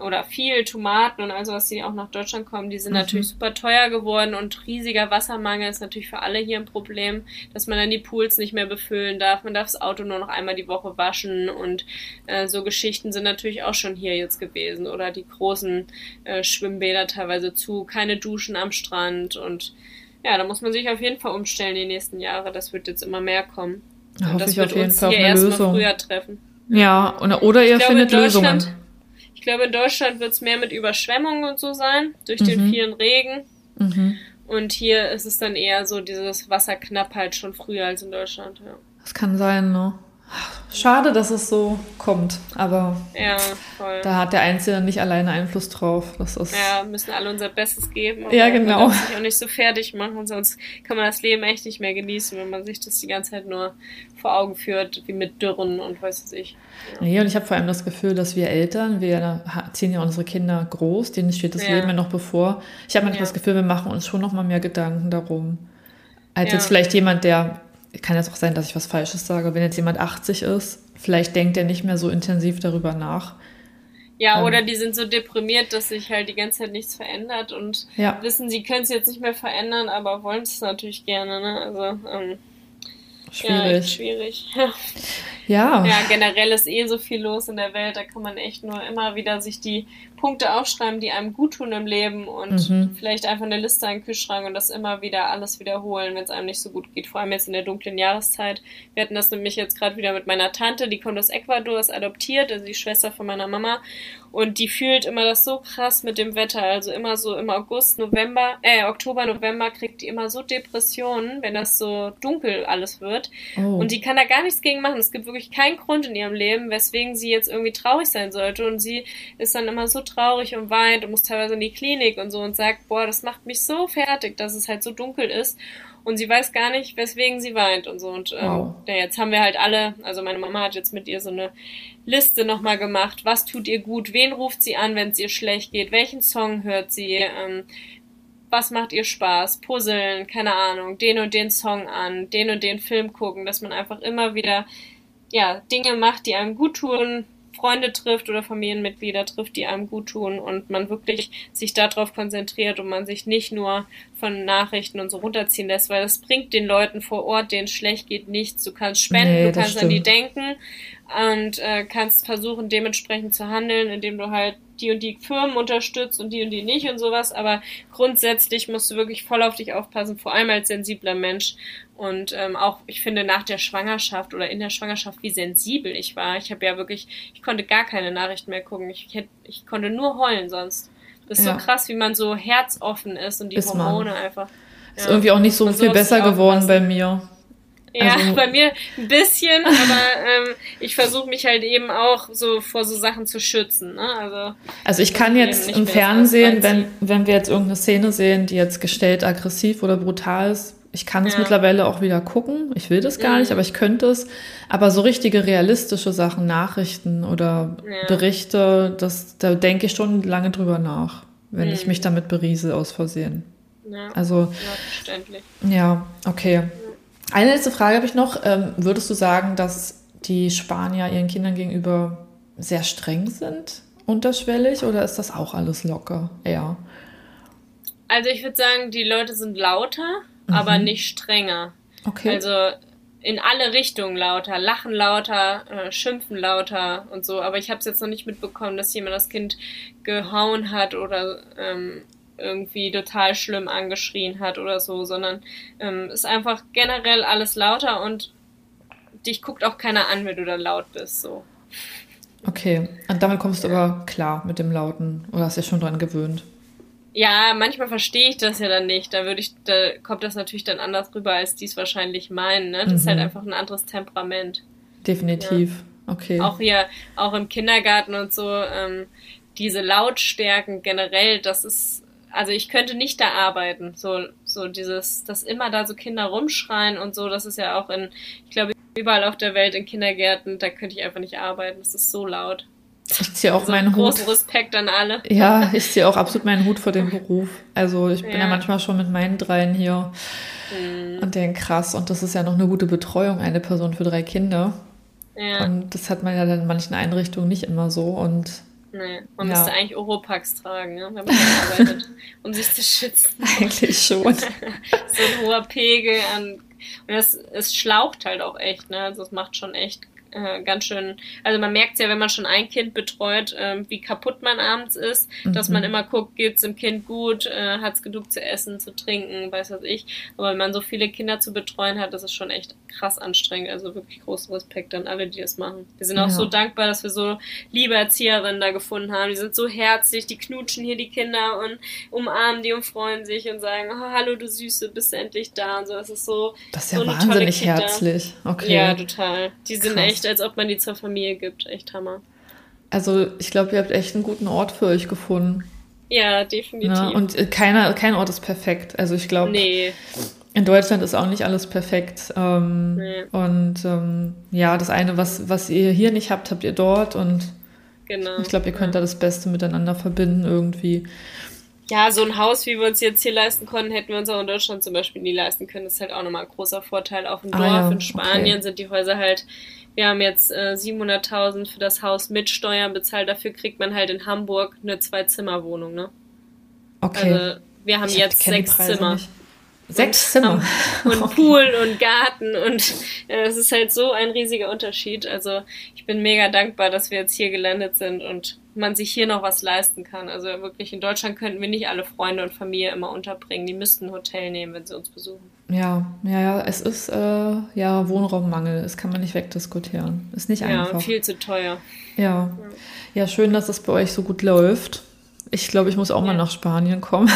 oder viel Tomaten und also was die auch nach Deutschland kommen, die sind mhm. natürlich super teuer geworden und riesiger Wassermangel ist natürlich für alle hier ein Problem, dass man dann die Pools nicht mehr befüllen darf, man darf das Auto nur noch einmal die Woche waschen und äh, so Geschichten sind natürlich auch schon hier jetzt gewesen oder die großen äh, Schwimmbäder teilweise zu, keine Duschen am Strand und ja, da muss man sich auf jeden Fall umstellen die nächsten Jahre, das wird jetzt immer mehr kommen. Da und das wird uns Fall hier erstmal früher treffen. Ja, oder, oder ihr glaube, findet Lösungen glaube, in Deutschland wird es mehr mit Überschwemmungen und so sein, durch mhm. den vielen Regen. Mhm. Und hier ist es dann eher so dieses Wasserknappheit schon früher als in Deutschland. Ja. Das kann sein, ne? Schade, dass es so kommt, aber ja, da hat der Einzelne nicht alleine Einfluss drauf. Das ist ja, müssen alle unser Bestes geben. ja, genau. Man sich auch nicht so fertig machen, sonst kann man das Leben echt nicht mehr genießen, wenn man sich das die ganze Zeit nur vor Augen führt, wie mit Dürren und weiß was ich. Ja. Nee, und ich habe vor allem das Gefühl, dass wir Eltern, wir ziehen ja unsere Kinder groß, denen steht das ja. Leben ja noch bevor. Ich habe manchmal ja. das Gefühl, wir machen uns schon noch mal mehr Gedanken darum. Als jetzt vielleicht jemand, der kann jetzt auch sein, dass ich was Falsches sage, wenn jetzt jemand 80 ist, vielleicht denkt er nicht mehr so intensiv darüber nach. Ja, ähm, oder die sind so deprimiert, dass sich halt die ganze Zeit nichts verändert und ja. wissen, sie können es jetzt nicht mehr verändern, aber wollen es natürlich gerne. Ne? Also ähm, schwierig. Ja, schwierig. Ja. Ja, generell ist eh so viel los in der Welt, da kann man echt nur immer wieder sich die Punkte aufschreiben, die einem gut tun im Leben und mhm. vielleicht einfach eine Liste an den Kühlschrank und das immer wieder alles wiederholen, wenn es einem nicht so gut geht. Vor allem jetzt in der dunklen Jahreszeit. Wir hatten das nämlich jetzt gerade wieder mit meiner Tante, die kommt aus Ecuador, ist adoptiert, also die Schwester von meiner Mama. Und die fühlt immer das so krass mit dem Wetter. Also immer so im August, November, äh, Oktober, November kriegt die immer so Depressionen, wenn das so dunkel alles wird. Oh. Und die kann da gar nichts gegen machen. Es gibt wirklich keinen Grund in ihrem Leben, weswegen sie jetzt irgendwie traurig sein sollte. Und sie ist dann immer so traurig und weint und muss teilweise in die Klinik und so und sagt, boah, das macht mich so fertig, dass es halt so dunkel ist. Und sie weiß gar nicht, weswegen sie weint und so. Und ähm, wow. ja, jetzt haben wir halt alle, also meine Mama hat jetzt mit ihr so eine Liste nochmal gemacht. Was tut ihr gut? Wen ruft sie an, wenn es ihr schlecht geht? Welchen Song hört sie? Ähm, was macht ihr Spaß? Puzzeln, keine Ahnung, den und den Song an, den und den Film gucken, dass man einfach immer wieder ja, Dinge macht, die einem gut tun, Freunde trifft oder Familienmitglieder trifft, die einem gut tun und man wirklich sich darauf konzentriert und man sich nicht nur von Nachrichten und so runterziehen lässt, weil das bringt den Leuten vor Ort, denen schlecht geht, nichts. Du kannst spenden, nee, du kannst stimmt. an die denken und äh, kannst versuchen, dementsprechend zu handeln, indem du halt die und die Firmen unterstützt und die und die nicht und sowas, aber grundsätzlich musst du wirklich voll auf dich aufpassen, vor allem als sensibler Mensch. Und ähm, auch, ich finde, nach der Schwangerschaft oder in der Schwangerschaft, wie sensibel ich war. Ich habe ja wirklich, ich konnte gar keine Nachrichten mehr gucken. Ich, ich, ich konnte nur heulen sonst. Das ist ja. so krass, wie man so herzoffen ist und die ist Hormone man. einfach. Ja. Ist irgendwie auch nicht so viel besser geworden bei mir. Ja, also, bei mir ein bisschen, aber ähm, ich versuche mich halt eben auch so vor so Sachen zu schützen. Ne? Also, also ich kann jetzt im Fernsehen, wenn, wenn wir jetzt irgendeine Szene sehen, die jetzt gestellt aggressiv oder brutal ist, ich kann es ja. mittlerweile auch wieder gucken. Ich will das gar mhm. nicht, aber ich könnte es. Aber so richtige realistische Sachen, Nachrichten oder ja. Berichte, das, da denke ich schon lange drüber nach, wenn mhm. ich mich damit beriese aus Versehen. Ja. Also, ja. Ja, okay. Eine letzte Frage habe ich noch. Ähm, würdest du sagen, dass die Spanier ihren Kindern gegenüber sehr streng sind, unterschwellig, oder ist das auch alles locker? Ja. Also ich würde sagen, die Leute sind lauter, mhm. aber nicht strenger. Okay. Also in alle Richtungen lauter, lachen lauter, äh, schimpfen lauter und so. Aber ich habe es jetzt noch nicht mitbekommen, dass jemand das Kind gehauen hat oder ähm, irgendwie total schlimm angeschrien hat oder so, sondern ähm, ist einfach generell alles lauter und dich guckt auch keiner an, wenn du da laut bist. So. Okay. Und damit kommst du aber klar mit dem Lauten oder hast du dich schon dran gewöhnt? Ja, manchmal verstehe ich das ja dann nicht. Da würde ich, da kommt das natürlich dann anders rüber, als die es wahrscheinlich meinen. Ne? Das mhm. ist halt mhm. einfach ein anderes Temperament. Definitiv. Ja. Okay. Auch hier, auch im Kindergarten und so, ähm, diese Lautstärken generell, das ist, also ich könnte nicht da arbeiten. So, so dieses, dass immer da so Kinder rumschreien und so, das ist ja auch in, ich glaube, überall auf der Welt in Kindergärten, da könnte ich einfach nicht arbeiten. Das ist so laut. Ich ziehe auch also meinen Hut. Großen Respekt an alle. Ja, ich ziehe auch absolut meinen Hut vor dem Beruf. Also ich bin ja, ja manchmal schon mit meinen dreien hier mhm. und denke, krass, und das ist ja noch eine gute Betreuung, eine Person für drei Kinder. Ja. Und das hat man ja dann in manchen Einrichtungen nicht immer so. Und Nee, man ja. müsste eigentlich Oropax tragen, ne, wenn man arbeitet, um sich zu schützen. Eigentlich schon. so ein hoher Pegel an. Und es, es schlaucht halt auch echt, ne? Also es macht schon echt äh, ganz schön, also man merkt ja, wenn man schon ein Kind betreut, äh, wie kaputt man abends ist, mhm. dass man mhm. immer guckt, geht's dem Kind gut, äh, hat's genug zu essen, zu trinken, weiß was ich. Aber wenn man so viele Kinder zu betreuen hat, das ist schon echt krass anstrengend. Also wirklich großen Respekt an alle, die das machen. Wir sind auch ja. so dankbar, dass wir so liebe Erzieherinnen da gefunden haben. Die sind so herzlich, die knutschen hier die Kinder und umarmen die und freuen sich und sagen, oh, hallo du Süße, bist du endlich da und so. Das ist so. Das ist ja so wahnsinnig herzlich. Okay. Ja, total. Die sind Krass. echt als ob man die zur Familie gibt. Echt Hammer. Also ich glaube, ihr habt echt einen guten Ort für euch gefunden. Ja, definitiv. Ja, und äh, keiner, kein Ort ist perfekt. Also ich glaube, nee. in Deutschland ist auch nicht alles perfekt. Ähm, nee. Und ähm, ja, das eine, was, was ihr hier nicht habt, habt ihr dort. Und genau. ich glaube, ihr könnt ja. da das Beste miteinander verbinden irgendwie. Ja, so ein Haus, wie wir uns jetzt hier leisten konnten, hätten wir uns auch in Deutschland zum Beispiel nie leisten können. Das ist halt auch nochmal ein großer Vorteil. Dem ah Dorf ah, ja. in Spanien okay. sind die Häuser halt wir haben jetzt äh, 700.000 für das Haus mit Steuern bezahlt. Dafür kriegt man halt in Hamburg eine Zwei-Zimmer-Wohnung, ne? Okay. Also wir haben ich jetzt sechs Zimmer. Nicht. Sechs Zimmer. Und okay. Pool und Garten und äh, es ist halt so ein riesiger Unterschied. Also ich bin mega dankbar, dass wir jetzt hier gelandet sind und man sich hier noch was leisten kann. Also wirklich in Deutschland könnten wir nicht alle Freunde und Familie immer unterbringen. Die müssten ein Hotel nehmen, wenn sie uns besuchen. Ja, ja, ja, es ist äh, ja Wohnraummangel. Das kann man nicht wegdiskutieren. Ist nicht einfach. Ja, viel zu teuer. Ja. Ja, schön, dass es bei euch so gut läuft. Ich glaube, ich muss auch ja. mal nach Spanien kommen.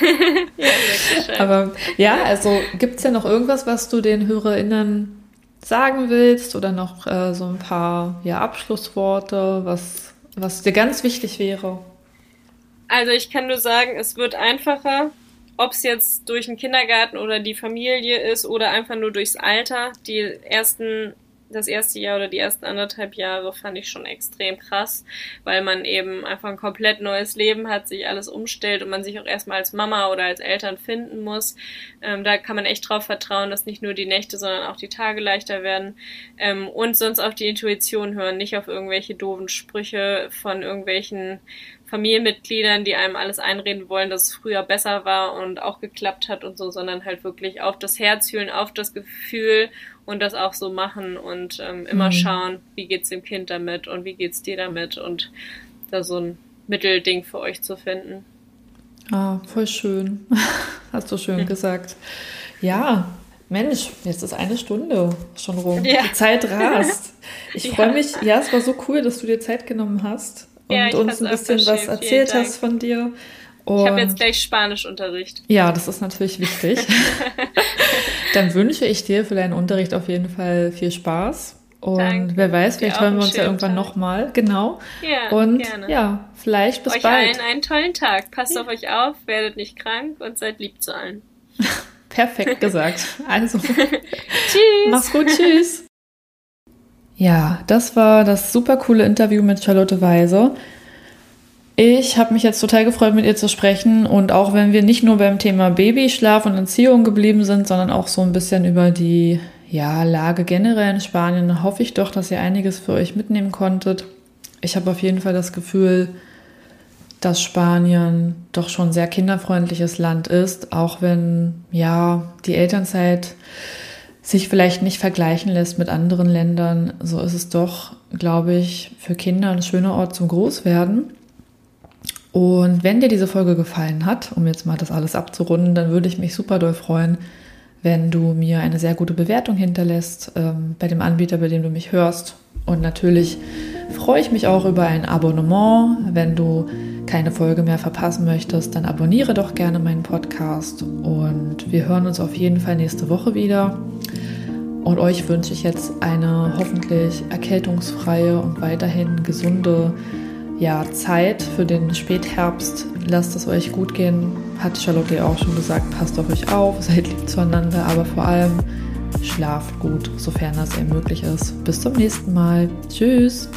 ja. Aber ja, also gibt es ja noch irgendwas, was du den HörerInnen sagen willst oder noch äh, so ein paar ja, Abschlussworte, was, was dir ganz wichtig wäre? Also ich kann nur sagen, es wird einfacher, ob es jetzt durch den Kindergarten oder die Familie ist oder einfach nur durchs Alter. Die ersten das erste Jahr oder die ersten anderthalb Jahre fand ich schon extrem krass, weil man eben einfach ein komplett neues Leben hat, sich alles umstellt und man sich auch erstmal als Mama oder als Eltern finden muss. Ähm, da kann man echt drauf vertrauen, dass nicht nur die Nächte, sondern auch die Tage leichter werden ähm, und sonst auf die Intuition hören, nicht auf irgendwelche doofen Sprüche von irgendwelchen Familienmitgliedern, die einem alles einreden wollen, dass es früher besser war und auch geklappt hat und so, sondern halt wirklich auf das Herz fühlen, auf das Gefühl und das auch so machen und ähm, immer mhm. schauen, wie geht's dem Kind damit und wie geht's dir damit und da so ein Mittelding für euch zu finden. Ah, voll schön. Hast du schön gesagt. Ja, Mensch, jetzt ist eine Stunde schon rum. Ja. Die Zeit rast. Ich ja. freue mich. Ja, es war so cool, dass du dir Zeit genommen hast und ja, uns ein bisschen was erzählt hast von dir. Und ich habe jetzt gleich Spanischunterricht. Ja, das ist natürlich wichtig. Dann wünsche ich dir für deinen Unterricht auf jeden Fall viel Spaß. Und Danke. wer weiß, vielleicht hören wir uns ja irgendwann nochmal. Genau. Ja, und gerne. ja, vielleicht bis euch bald. Euch allen einen tollen Tag. Passt ja. auf euch auf, werdet nicht krank und seid lieb zu allen. Perfekt gesagt. Also. tschüss. Mach's gut. Tschüss. Ja, das war das super coole Interview mit Charlotte Weise. Ich habe mich jetzt total gefreut, mit ihr zu sprechen. Und auch wenn wir nicht nur beim Thema Babyschlaf und Erziehung geblieben sind, sondern auch so ein bisschen über die ja, Lage generell in Spanien, hoffe ich doch, dass ihr einiges für euch mitnehmen konntet. Ich habe auf jeden Fall das Gefühl, dass Spanien doch schon sehr kinderfreundliches Land ist, auch wenn ja die Elternzeit sich vielleicht nicht vergleichen lässt mit anderen Ländern, so ist es doch, glaube ich, für Kinder ein schöner Ort zum Großwerden. Und wenn dir diese Folge gefallen hat, um jetzt mal das alles abzurunden, dann würde ich mich super doll freuen, wenn du mir eine sehr gute Bewertung hinterlässt ähm, bei dem Anbieter, bei dem du mich hörst. Und natürlich freue ich mich auch über ein Abonnement. Wenn du keine Folge mehr verpassen möchtest, dann abonniere doch gerne meinen Podcast und wir hören uns auf jeden Fall nächste Woche wieder. Und euch wünsche ich jetzt eine hoffentlich erkältungsfreie und weiterhin gesunde ja, Zeit für den Spätherbst. Lasst es euch gut gehen. Hat Charlotte auch schon gesagt, passt auf euch auf, seid lieb zueinander, aber vor allem schlaft gut, sofern das eben möglich ist. Bis zum nächsten Mal. Tschüss.